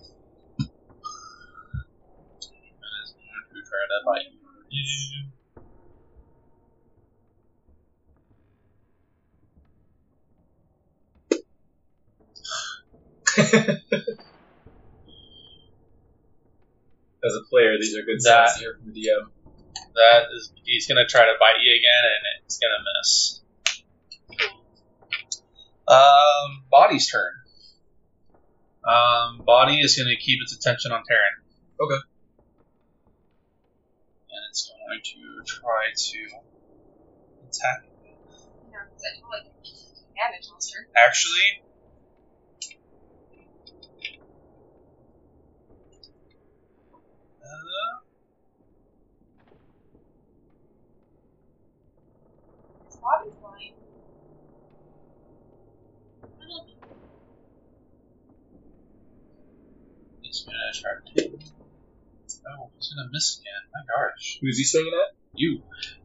Going to try to bite you. As a player, these are good That- stats hear from the DM. That is, he's going to try to bite you again, and it's going to miss. Um, body's turn. Um, body is going to keep its attention on Taryn. Okay is going to try to attack. Yeah, I feel like damage monster. Actually, uh, his body's lying. It's gonna try to. Oh, he's gonna miss again. My gosh. Who's he swinging at? You.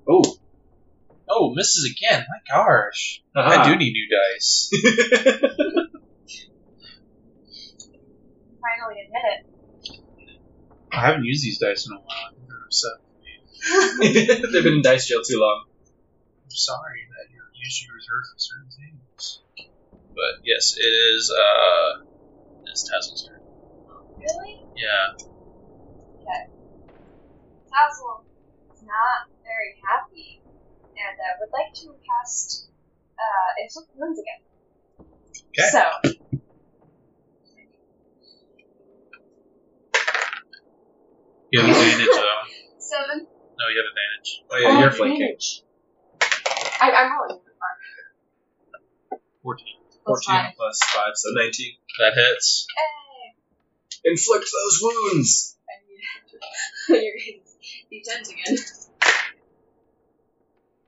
Oh. Oh, misses again. My gosh. I do need new dice. Finally admit it. I haven't used these dice in a while. I think they're upset. They've been in dice jail too long. I'm sorry that you're usually reserved for certain things. But yes, it is, uh, it's Tazzle's turn. Really? Yeah. Tazzle is not very happy and uh, would like to cast uh, Inflict Wounds again. Okay. So, You have advantage, though. seven. No, you have advantage. Oh yeah, you're Oh, flanking. advantage. I, I'm rolling 14. Plus 14 five. plus 5, so 19. That hits. Hey! Inflict those wounds! I need your D10s again.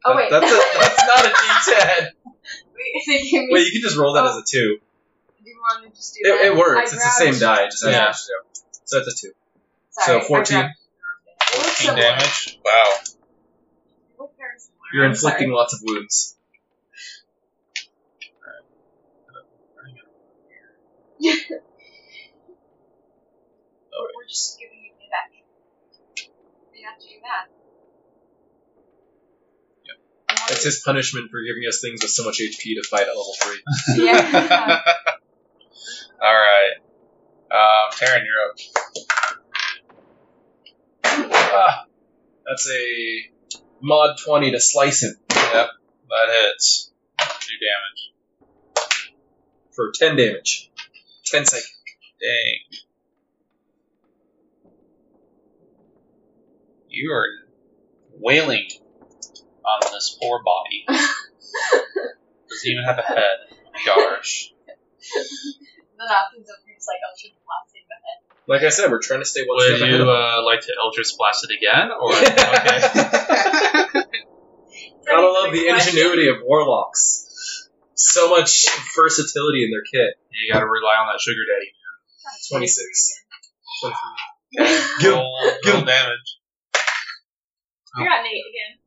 Oh, wait. That's, a, that's not a d10! wait, they gave me. Wait, you can just roll that Oh. as a 2. Do you want to just do It, that? it works, I it's the grabbed- same die, it just has Yeah. damage to. So it's a 2. Sorry, so 14. Grabbed- It looks 14 similar. damage. Wow. They look very similar. You're I'm inflicting sorry. lots of wounds. We're just giving you payback. You have to do that. Yep. And That's his punishment for giving us things with so much HP to fight at level 3. Yeah. Alright. Um, Taryn, you're up. Ah, that's a mod 20 to slice him Yep, that hits. Do damage. for 10 damage. 10 seconds. Dang. You are wailing on this poor body. Doesn't even have a head. Gosh. the napkins of it's like ultra plastic the head. Like I said, we're trying to stay one Would step ahead you of uh, like to Eldritch Blast it again? Or okay. Gotta love the ingenuity of warlocks. So much versatility in their kit. you got to rely on that sugar daddy. 26. Okay. roll, roll damage. Oh. I got Nate again.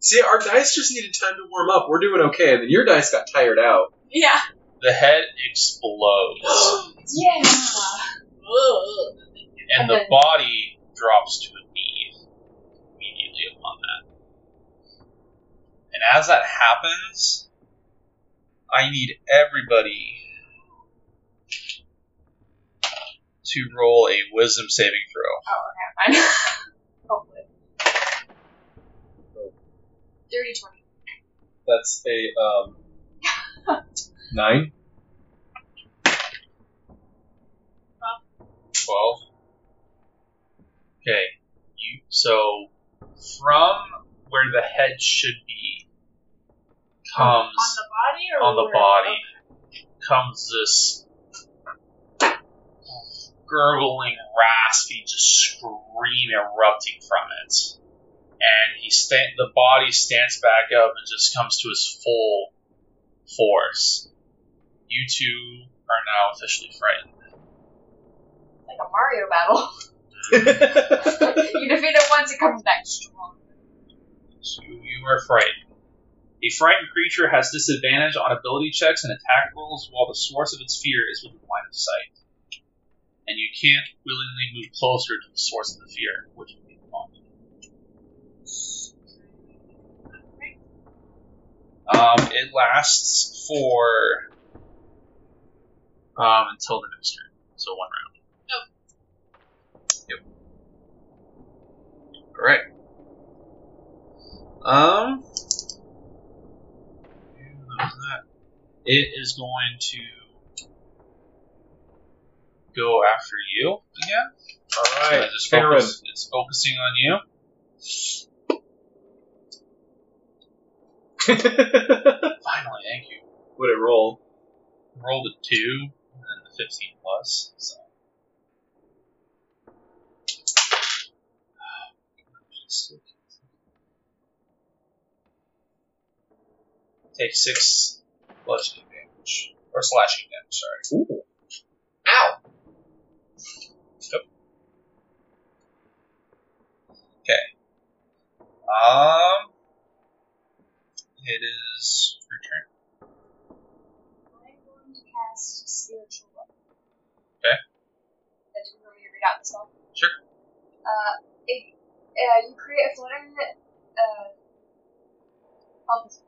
See, our dice just needed time to warm up. We're doing okay, and then your dice got tired out. Yeah. The head explodes, Yeah. and the Okay. body drops to a knee immediately upon that. And as that happens, I need everybody to roll a wisdom saving throw. Oh, okay, fine. Hopefully. Dirty 20. That's a, um, 9. 12. Okay. You so from where the head should be comes On the body or on the where- body comes this gurgling, raspy, just scream erupting from it. And he sta- the body stands back up and just comes to his full force. You two are now officially frightened. Like a Mario battle. you defeat it once, it comes back strong. You, you are frightened. A frightened creature has disadvantage on ability checks and attack rolls while the source of its fear is within line of sight. And you can't willingly move closer to the source of the fear, which would be the body. Um, it lasts for um, until the next turn, so one round. Yep. All right. Um, that. It is going to go after you again. Alright, So just focus, it's focusing on you. Finally, thank you. What it roll? Rolled a two and then the fifteen plus. So. Take six bludgeoning damage. Or slashing damage, sorry. Ooh. Ow! Yep. Okay. Um it is your turn. I'm going to cast spiritual weapon. Okay. Uh, Do you want me to read out the spell? Sure. Uh, it, uh, you create a floating, uh, health.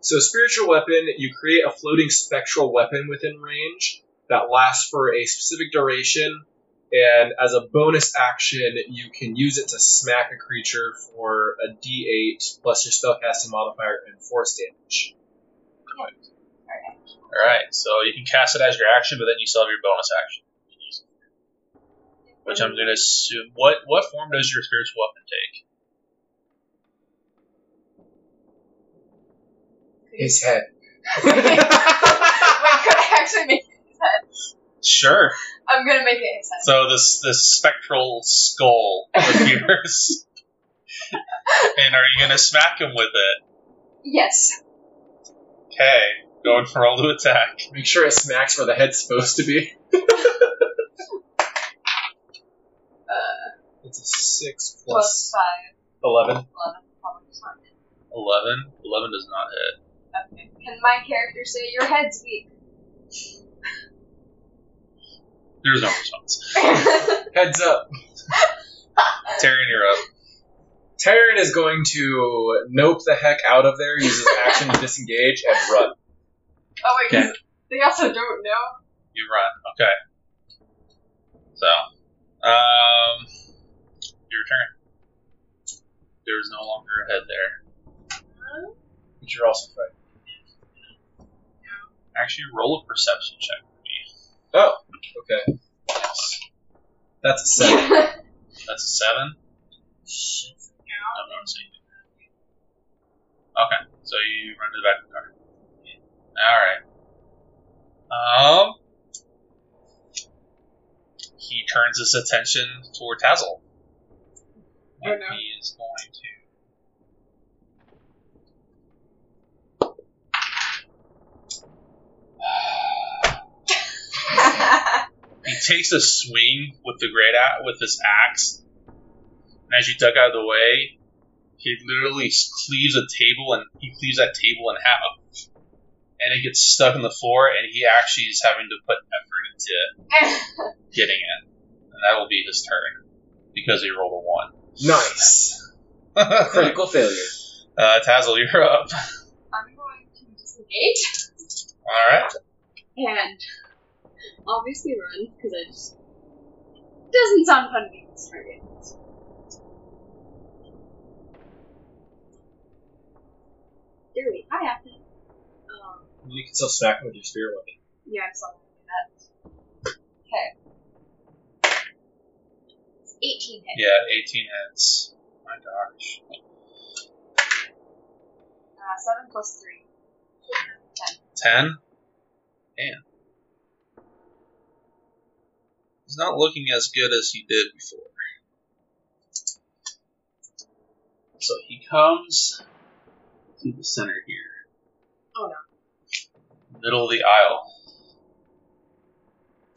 So, spiritual weapon, you create a floating spectral weapon within range that lasts for a specific duration, and as a bonus action, you can use it to smack a creature for a d8 plus your spellcasting modifier and force damage. Alright, so you can cast it as your action, but then you still have your bonus action. Which I'm going to assume. What what form does your spiritual weapon take? His head. Wait, could I actually make his head? Sure. I'm gonna make it his head. So this this spectral skull appears. and are you going to smack him with it? Yes. Okay, going for roll to attack. Make sure it smacks where the head's supposed to be. Uh, It's a 6 plus plus five, 11. eleven. Probably just not hit. 11. 11 does not hit. Okay. Can my character say your head's weak? There's no response. Heads up. Taryn, you're up. Taryn is going to nope the heck out of there, use his action to disengage, and run. oh wait, 'cause Okay. they also don't know. You run. Okay. So, um, your turn. There's no longer a head there. But you're also frightened. Actually, roll a perception check for me. Oh, okay. Yes. That's a 7. That's a seven. I'm not seeing. Okay, so you run to the back of the car. All right. Um, he turns his attention toward Tazzle. Oh, And no. he is going to. He takes a swing with the great a- with this axe, and as you duck out of the way, he literally cleaves a table and he cleaves that table in half, and it gets stuck in the floor, and he actually is having to put effort into getting it, and that will be his turn because he rolled a one. Nice. Critical failure. uh, Tazzle, you're up. I'm going to disengage All right. and obviously run because I just doesn't sound fun to be this target. Dirty. I have to. Um, You can still smack him with your spirit weapon. yeah, I'm still gonna that. Okay. It's 18 hit. Yeah, 18 hits. My gosh. Uh, 7 plus 3. 10. 10? Man. He's not looking as good as he did before. So he comes to the center here. Oh, no. Middle of the aisle.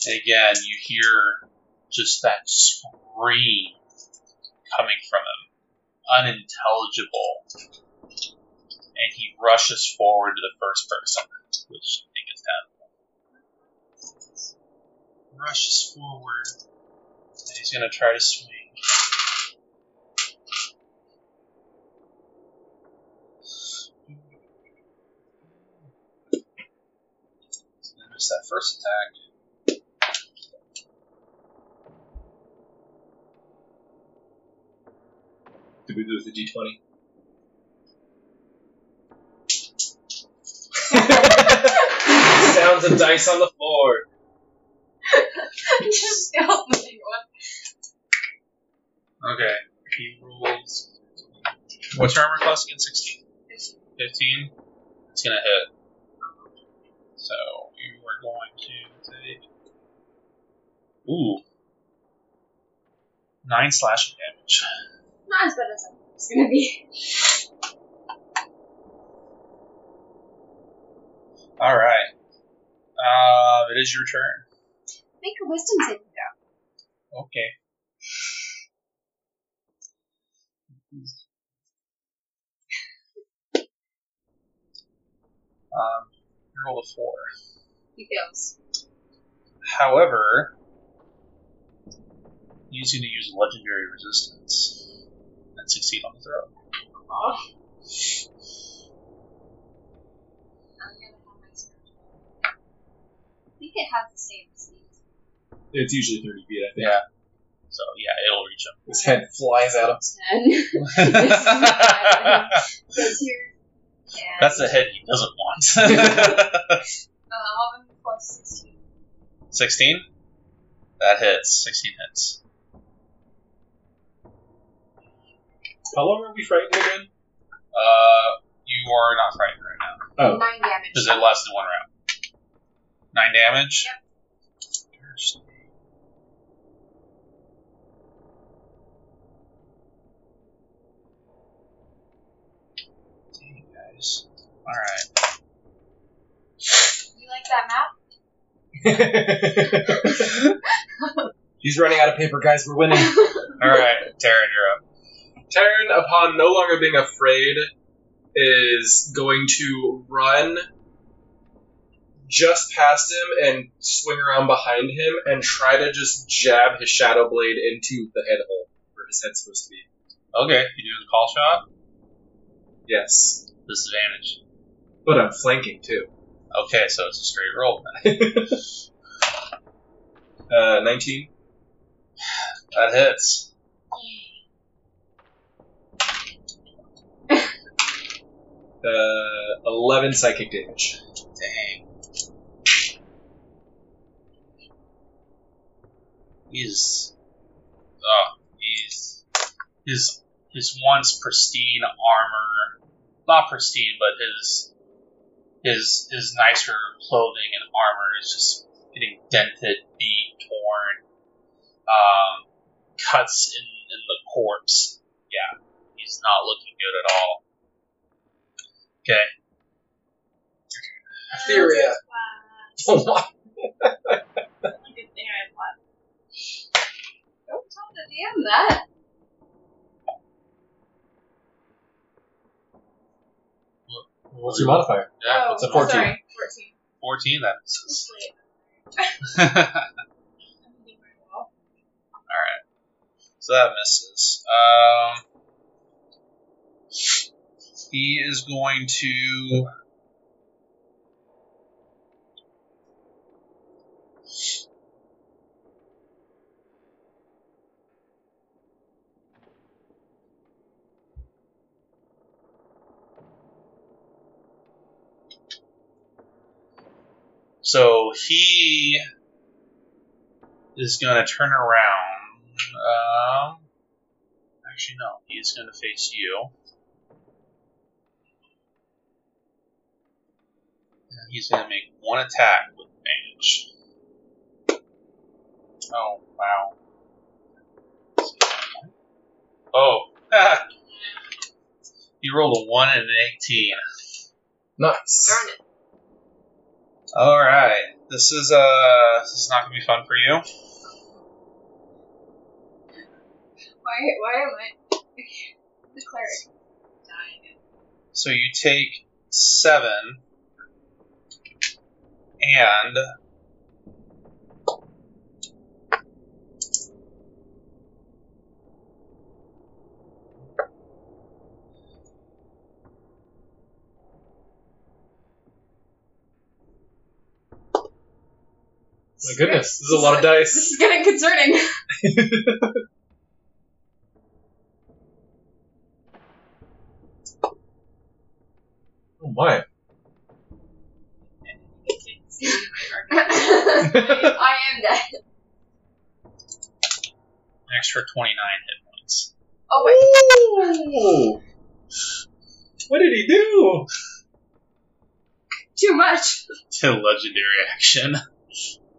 And again, you hear just that scream coming from him. Unintelligible. And he rushes forward to the first person, which I think is Tadpole. Rushes forward, and he's gonna try to swing. He's gonna miss that first attack. Did we lose the d20? Sounds of dice on the floor. Just steal the big one. Okay, he rolls. What's your armor class again? 16? 15? It's gonna hit. So, you are going to take. Ooh. 9 slashing damage. Not as bad as I thought it was gonna be. Alright. Uh, it is your turn. Make a wisdom saving throw. Okay. Um, you roll a four. He fails. However, he's going to use legendary resistance and succeed on the throw. Oh. I think it has the same. It's usually 30 feet, I think. Yeah. So yeah, it'll reach him. His head flies out of. Ten. This Goes here. And, That's the head he doesn't want. Uh, 11 plus 16. 16? That hits. 16 hits. How long are we frightened again? Uh, you are not frightened right now. Oh. 9 damage. Because it lasted one round. Nine damage? Dang, Alright. You like that map? He's running out of paper, guys. We're winning. Alright, Taryn, you're up. Taryn, upon no longer being afraid, is going to run just past him and swing around behind him and try to just jab his shadow blade into the head hole where his head's supposed to be. Okay, you do the call shot? Yes. Disadvantage. But I'm flanking too. Okay, so it's a straight roll uh, 19. That hits. Uh, 11 psychic damage. Dang. He's oh, he's his his once pristine armor, not pristine, but his his his nicer clothing and armor is just getting dented, beat, torn, um, cuts in, in the corpse. Yeah, he's not looking good at all. Okay, Etheria. Oh my. Like a thing I love. Don't tell the DM that. What's your modifier? Oh, a 14. Sorry, 14. 14 that misses. Alright, I'm doing very well. so that misses. Um, he is going to. So he is going to turn around. Um, actually, no. He's going to face you. And he's going to make one attack with advantage. Oh, wow. Oh. you rolled a 1 and an 18. Nice. Darn it. Alright. This is, uh, this is not to be fun for you. Why, why am I the cleric dying? So you take seven, and My goodness, this is a lot of dice. This is getting concerning. Oh my. I am dead. an extra twenty-nine hit points. Oh wait, Ooh. What did he do? too much. To legendary action.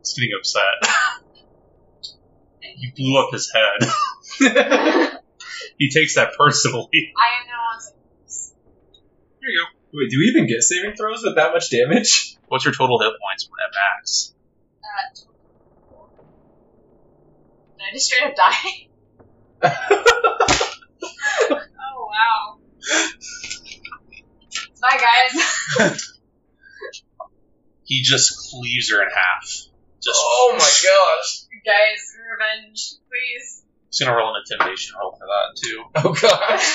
He's getting upset. You blew up his head. He takes that personally. I am now on six. Here you go. Wait, do we even get saving throws with that much damage? What's your total hit points at max? Uh, Did I just straight up die? Oh, wow. Bye, guys. he just cleaves her in half. Just Oh my gosh. Guys, revenge, please. just gonna roll an intimidation roll for that too. Oh gosh.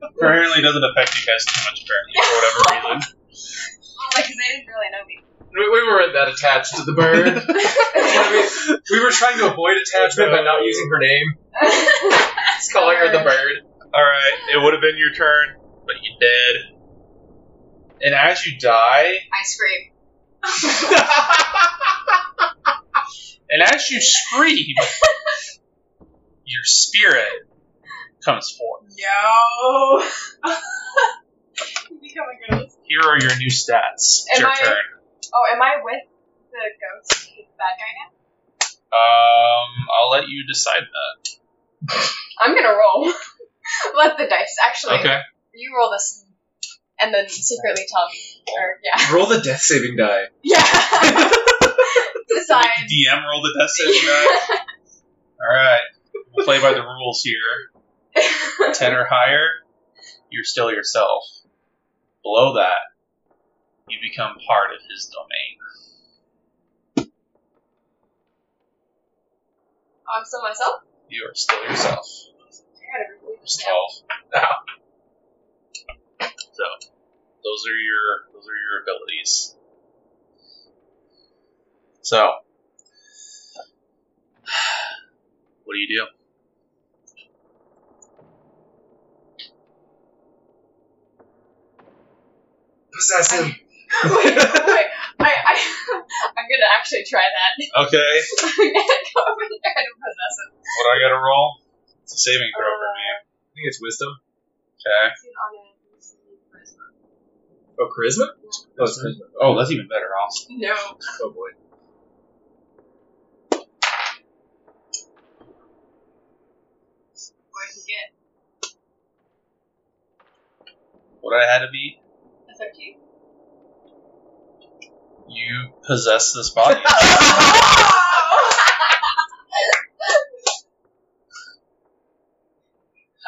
Apparently, it doesn't affect you guys too much. Apparently, for whatever reason. like, 'cause they didn't really know me. we, we weren't that attached to the bird. we were trying to avoid attachment by not using her name. Just calling her the bird. All right, it would have been your turn, but you dead. And as you die, I scream. and as you scream, your spirit comes forth. Yo. become a ghost. Here are your new stats. It's Am your I- turn. Oh, am I with the ghost, the bad guy now? Um, I'll let you decide that. I'm gonna roll. Let the dice actually. Okay. You roll this, and then secretly tell me. Or yeah, Roll the death saving die. yeah. Make Decide. the DM roll the death saving die. All right. We'll play by the rules here. Ten or higher, you're still yourself. Below that, you become part of his domain. I'm still myself. You are still yourself. I gotta remove There's this. So, those are your those are your abilities. So, what do you do? Possess him. wait, wait. I, I, I'm gonna actually try that. Okay. I'm gonna go over there and possess him. What do I got to roll? It's a saving throw for me. Uh, I think it's wisdom. Okay. Oh, charisma? Oh, it's charisma. Oh, that's even better. Awesome. No. Oh boy. What did you get? What I had to be, That's up to you. you possess this body.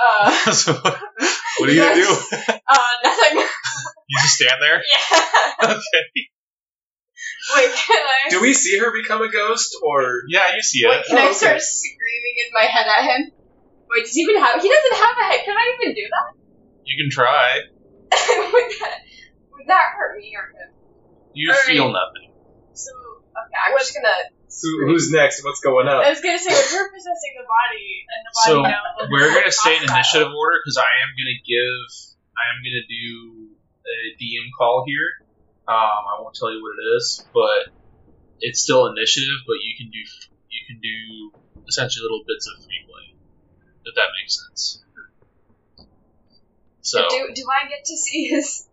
uh, so, what, what are you gonna do? uh, nothing. You just stand there? yeah. Okay. Wait, can I? Do we see her become a ghost, or Yeah, you see Wait, it. can Oh, I okay. start screaming in my head at him? Wait, does he even have? He doesn't have a head. Can I even do that? You can try. would that would that hurt me or him? You Alright. feel nothing. So okay, I'm just gonna. who, who's next? What's going on? I up? was gonna say, if you're possessing the body, and the body So, knows. We're gonna stay in initiative order because I am gonna give. I am gonna do a DM call here. Um, I won't tell you what it is, but it's still initiative. But you can do you can do essentially little bits of free play, if that makes sense. So, Do do I get to see his?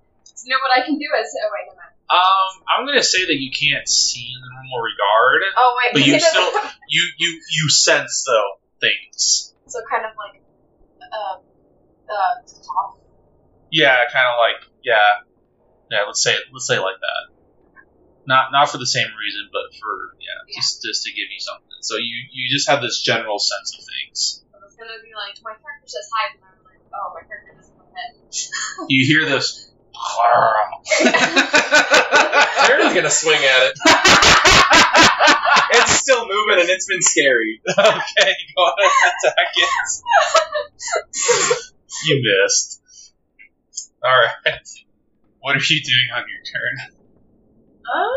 Know what I can do as? Oh wait, never mind. um, I'm gonna say that you can't see in the normal regard. Oh wait, But you still- You you you sense though things. so kind of like, um, uh, cloth. Yeah, kind of like yeah, yeah. Let's say let's say it like that. Not not for the same reason, but for yeah, Yeah. just just to give you something. So you you just have this general sense of things. I was gonna be like, my character says hi, and I'm like, oh, my character doesn't have head. You hear this. Aaron's gonna swing at it. It's still moving and it's been scary. okay, go ahead and attack it. you missed. All right. What are you doing on your turn? Huh?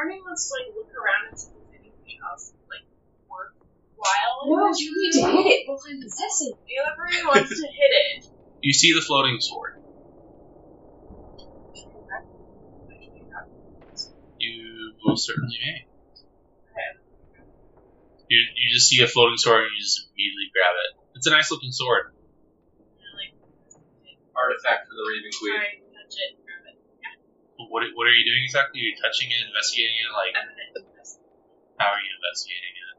Arnie wants to like look around and see if there's anything else like worthwhile. No, you need to hit it while I'm possessing. The other person wants to hit it. You see the floating sword. You most certainly may. You, you just see a floating sword and you just immediately grab it. It's a nice looking sword. Like, Artifact for the Raven Queen. try touch it, grab it. What, what are you doing exactly? Are you touching it, investigating it? Like, I'm gonna how are you investigating it?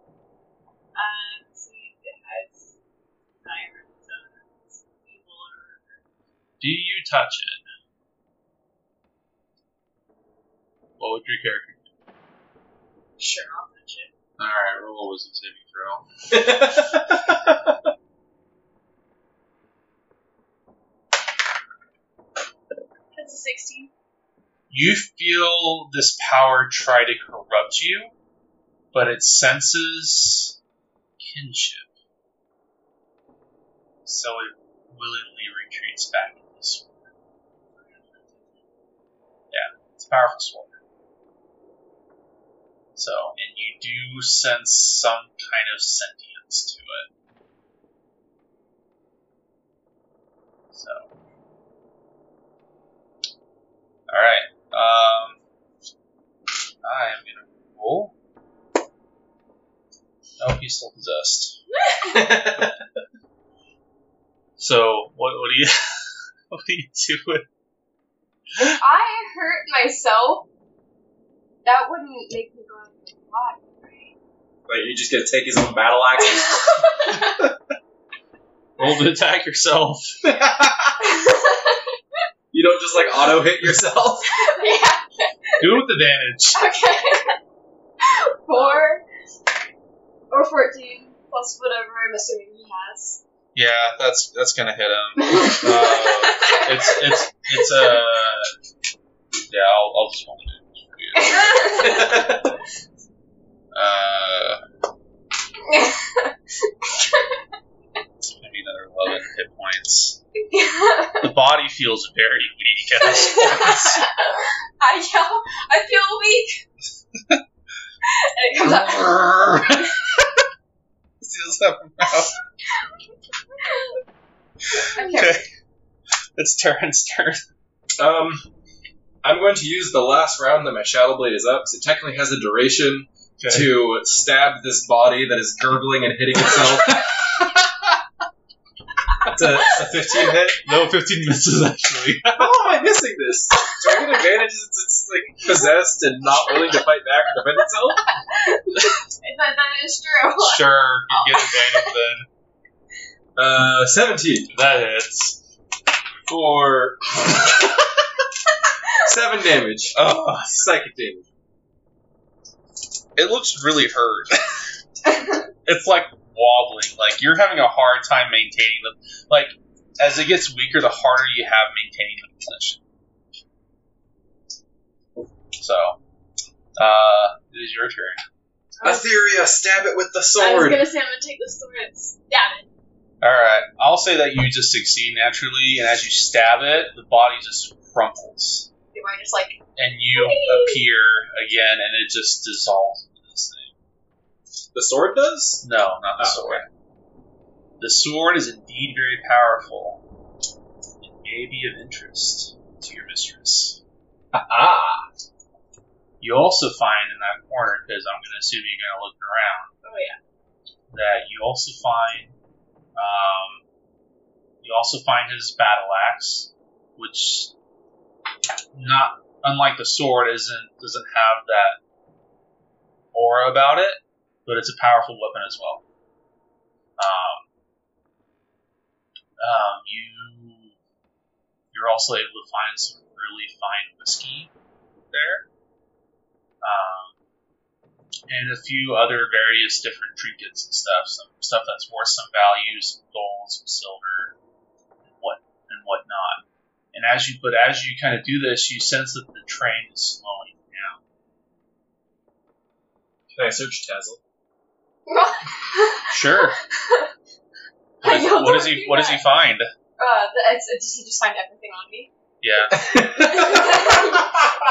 Um, see if it has sirens or it's evil or. Do you touch it? What would your character do? Sure, I'll touch it. Alright, roll a wisdom saving throw. That's a 16. You feel this power try to corrupt you, but it senses kinship. So it willingly retreats back into the sword. Yeah, it's a powerful sword. So, and you do sense some kind of sentience to it. So, all right. Um, I am gonna roll. Oh, he's still possessed. So, what? What do you? What do you do with? I hurt myself, that wouldn't make me go out of my body, Like you just gonna take his own battle axe. right? Roll to attack yourself. you don't just like auto hit yourself. yeah. Do it with advantage. Okay. Four or fourteen plus whatever I'm assuming he has. Yeah, that's that's gonna hit him. Uh, it's it's it's a yeah. I'll, I'll just roll it for you. Uh, gonna another eleven hit points. The body feels very weak at this point. I yell, I feel weak. and it comes out. He doesn't have a mouth. Okay. Okay, it's Taryn's turn. Um, I'm going to use the last round that my Shadow Blade is up, because it technically has a duration Okay. to stab this body that is gurgling and hitting itself. it's a, a 15 hit. No, fifteen misses actually. How am I missing this? Do I get advantage since it's like possessed and not willing to fight back or defend itself? that, that is true. sure, you get advantage then. Uh, 17 That hits. for 7 damage. Oh, Psychic damage. it looks really hurt. it's like wobbling. Like you're having a hard time maintaining the like as it gets weaker, the harder you have maintaining the position. So, uh, it is your turn. Etheria, stab it with the I was sword. gonna say I'm gonna take the sword and stab it. All right, I'll say that you just succeed naturally, and as you stab it, the body just crumples, Do I just like and you appear again, and it just dissolves into this thing. The sword does? No, not the Oh, sword. The sword is indeed very powerful. It may be of interest to your mistress. Ah. You also find in that corner, because I'm going to assume you're going to look around, Oh yeah. that you also find, um, you also find his battle axe, which, not unlike the sword, isn't doesn't have that aura about it, but it's a powerful weapon as well. Um, um, you you're also able to find some really fine whiskey there, um, and a few other various different trinkets and stuff. Some stuff that's worth some value, some gold, some silver, and what and whatnot. And as you but as you kind of do this, you sense that the train is slowing down. Can I search Tazzle? Sure. What, is, what does he do What does he find? Uh, it's, it's just, he just find everything on me. Yeah,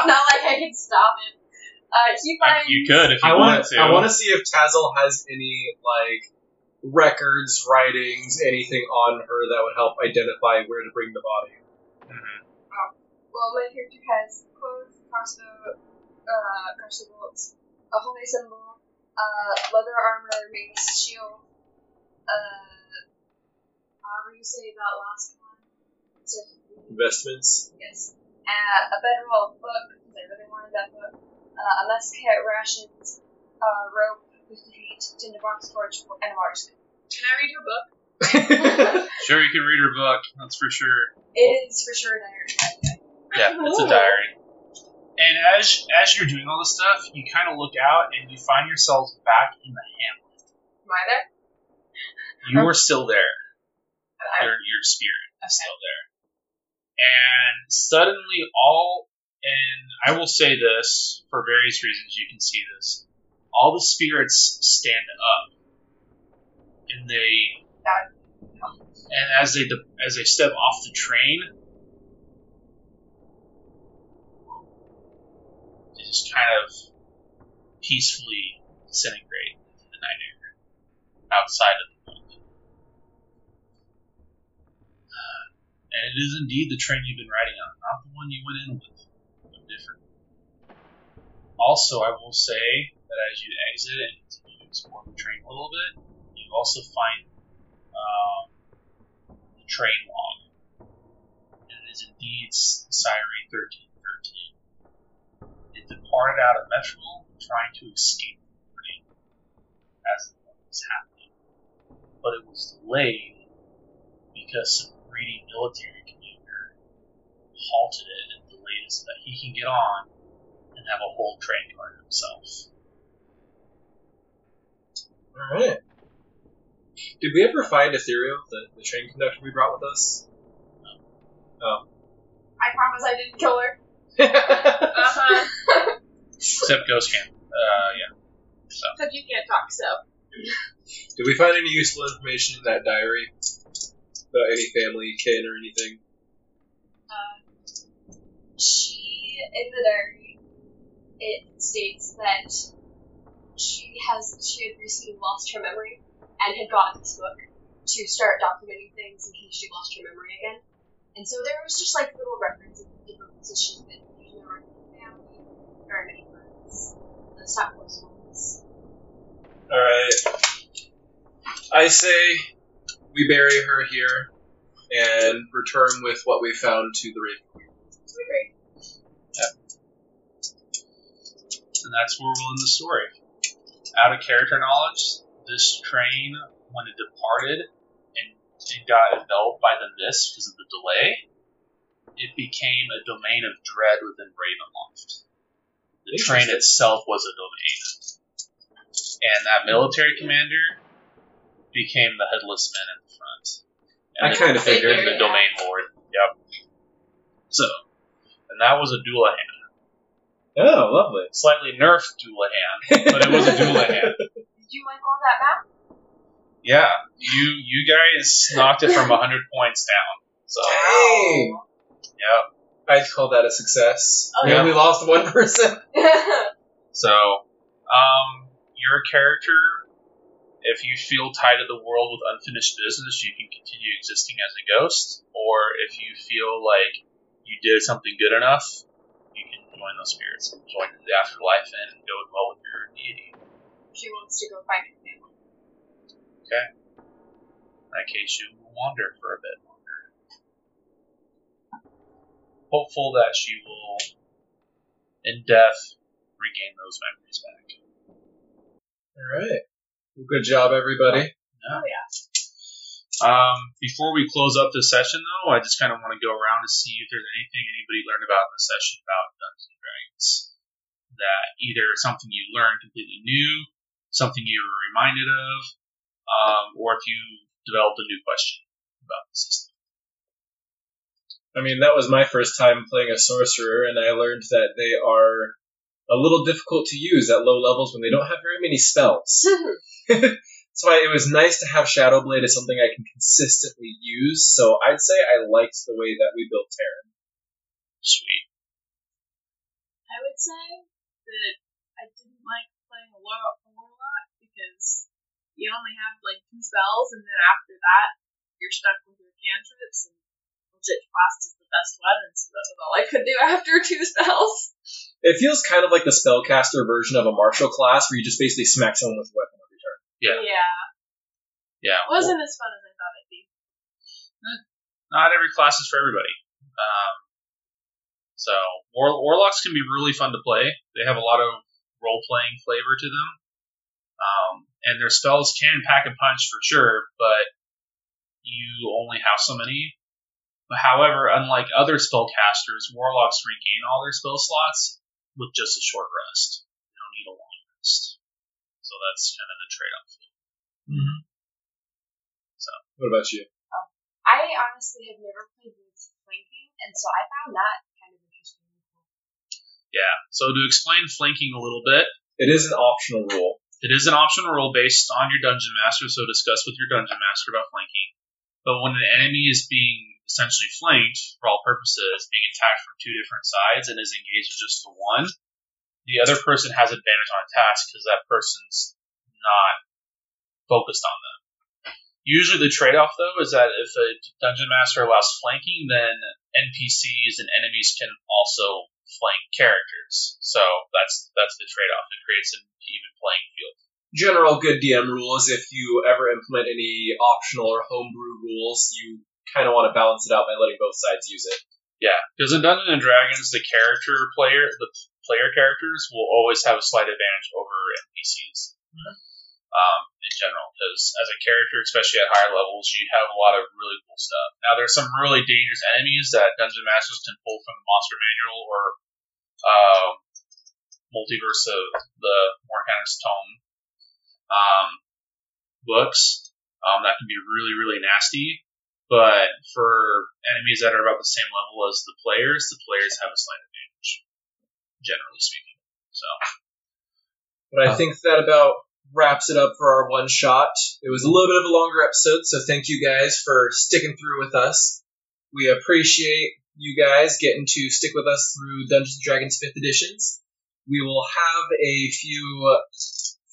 Not like I can stop him. Uh, he finds. you could if you I wanted want to. I want to see if Tazzle has any like records, writings, anything on her that would help identify where to bring the body. Well, my character has clothes, crossbow, uh, crossbow bolts, a holy symbol, uh, leather armor, mace, shield, uh, however you say that last one. It's a- Investments. Yes. Uh, a bedroll book, because I really wanted that book. Uh, a mess kit, rations, uh, rope, 50 feet, tinder box, torch, and a water skin. Can I read your book? Sure, you can read her book. That's for sure. It is for sure a diary. Yeah, it's a diary. And as as you're doing all this stuff, you kind of look out and you find yourselves back in the hamlet. Am I there? You are still there. I- Your your spirit is still there. and suddenly all and I will say this for various reasons. You can see this. All the spirits stand up, and they That- and as they as they step off the train, they just kind of peacefully disintegrate into the night air outside of the building. Uh, and it is indeed the train you've been riding on, not the one you went in with, but different. Also, I will say that as you exit and continue to explore the train a little bit, you also find um, the train log. And it is indeed Cyre 1313. It departed out of Metrol trying to escape the train as it was happening. But it was delayed because some greedy military commander halted it and delayed it so that he can get on and have a whole train car to himself. All right. Did we ever find Ethereal, the, the train conductor we brought with us? No. Oh. I promise I didn't kill her. Uh-huh. Except Ghost Camp. Uh, yeah. So. Except you can't talk, so. Did we find any useful information in that diary about any family, kin, or anything? Uh, she, in the diary, it states that she has she had recently lost her memory and had gotten this book to start documenting things in case she lost her memory again. And so there was just like little records of different positions that there's no record of family, very many friends, the not close ones. All right. I say we bury her here and return with what we found to the Raven Queen. Great. and that's where we'll end the story. Out of character knowledge, this train, when it departed and it got enveloped by the mist because of the delay, it became a domain of dread within Ravenloft. The train itself was a domain. And that military commander became the headless man in the front. And I kind of figured. the domain lord. Yep. So, and that was a Dullahan. Oh, lovely. Slightly nerfed Dullahan, but it was a Dullahan. Did you like all that map? Yeah, you you guys knocked it from 100 points down. So, Dang! Yep. I'd call that a success. Oh, we yeah. only lost one person. So, um, your character, if you feel tied to the world with unfinished business, you can continue existing as a ghost. Or if you feel like you did something good enough, you can join those spirits, and join the afterlife, and go dwell with your deity. she wants to go find her family. Okay. In that case, you will wander for a bit longer. Hopeful that she will, in death, regain those memories back. All right. Well, good job, everybody. Oh, yeah. Um, before we close up the session, though, I just kind of want to go around and see if there's anything anybody learned about in the session about Dungeons and Dragons. That either something you learned completely new, something you were reminded of, um, or if you developed a new question about the system. I mean, that was my first time playing a sorcerer, and I learned that they are a little difficult to use at low levels when they don't have very many spells. That's why it was nice to have Shadowblade as something I can consistently use. So I'd say I liked the way that we built Taryn. Sweet. I would say that I didn't like playing a war- a warlock because you only have like two spells, and then after that, you're stuck with your cantrips, and Eldritch Blast is the best weapon, so that was all I could do after two spells. It feels kind of like the spellcaster version of a martial class, where you just basically smack someone with a weapon every turn. Yeah. Yeah. Yeah. It wasn't as fun as I thought it'd be. not every class is for everybody. Um, so war- warlocks can be really fun to play. They have a lot of role playing flavor to them, um, and their spells can pack a punch for sure. But you only have so many. But however, unlike other spellcasters, warlocks regain all their spell slots with just a short rest. They don't need a long rest. So that's kind of the trade off. Mm-hmm. So. What about you? I honestly have never played with flanking, and so I found that kind of interesting. Yeah. So to explain flanking a little bit, It is an optional rule. it is an optional rule based on your dungeon master. So discuss with your dungeon master about flanking. But when an enemy is being essentially flanked for all purposes, being attacked from two different sides and is engaged with just the one, the other person has advantage on attacks because that person's not focused on them. Usually, the trade-off though is that if a dungeon master allows flanking, then NPCs and enemies can also flank characters. So that's that's the trade-off. It creates an even playing field. General good DM rule is if you ever implement any optional or homebrew rules, you kind of want to balance it out by letting both sides use it. Yeah, because in Dungeons and Dragons, the character player, the player characters will always have a slight advantage over NPCs. Um, in general, because as a character, especially at higher levels, you have a lot of really cool stuff. Now, there's some really dangerous enemies that Dungeon Masters can pull from the Monster Manual or um, Multiverse of the Morgana's Tome um, books um, that can be really, really nasty. But for enemies that are about the same level as the players, the players have a slight advantage, generally speaking. So, But I Uh. think that about wraps it up for our one shot. It was a little bit of a longer episode, so thank you guys for sticking through with us. We appreciate you guys getting to stick with us through Dungeons and Dragons 5th editions. We will have a few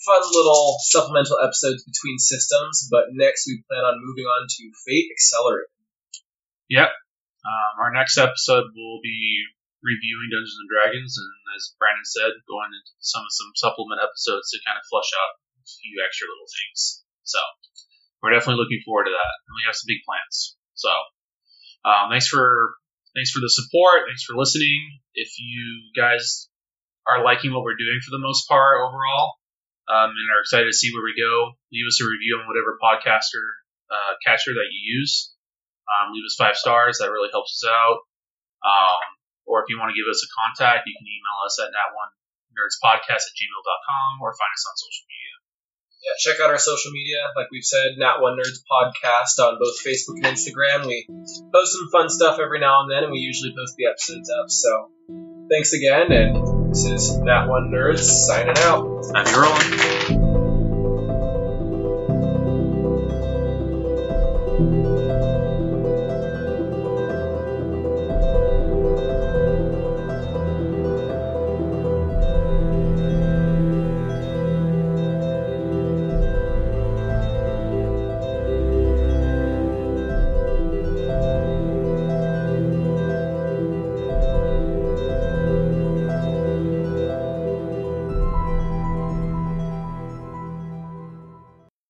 fun little supplemental episodes between systems, but next we plan on moving on to Fate Accelerate. Yep. Um, our next episode will be reviewing Dungeons and Dragons, and as Brandon said, going into some some supplement episodes to kind of flush out a few extra little things. So, we're definitely looking forward to that, and we have some big plans. So, um, thanks for thanks for the support. Thanks for listening. If you guys are liking what we're doing for the most part overall, um, and are excited to see where we go, leave us a review on whatever podcaster uh, catcher that you use. Um, leave us five stars. That really helps us out. Um, or if you want to give us a contact, you can email us at nat1nerdspodcast at gmail.com or find us on social media. Yeah, check out our social media. Like we've said, Nat One Nerds podcast on both Facebook and Instagram. We post some fun stuff every now and then, and we usually post the episodes up. So thanks again, and this is Nat One Nerds signing out. Happy rolling.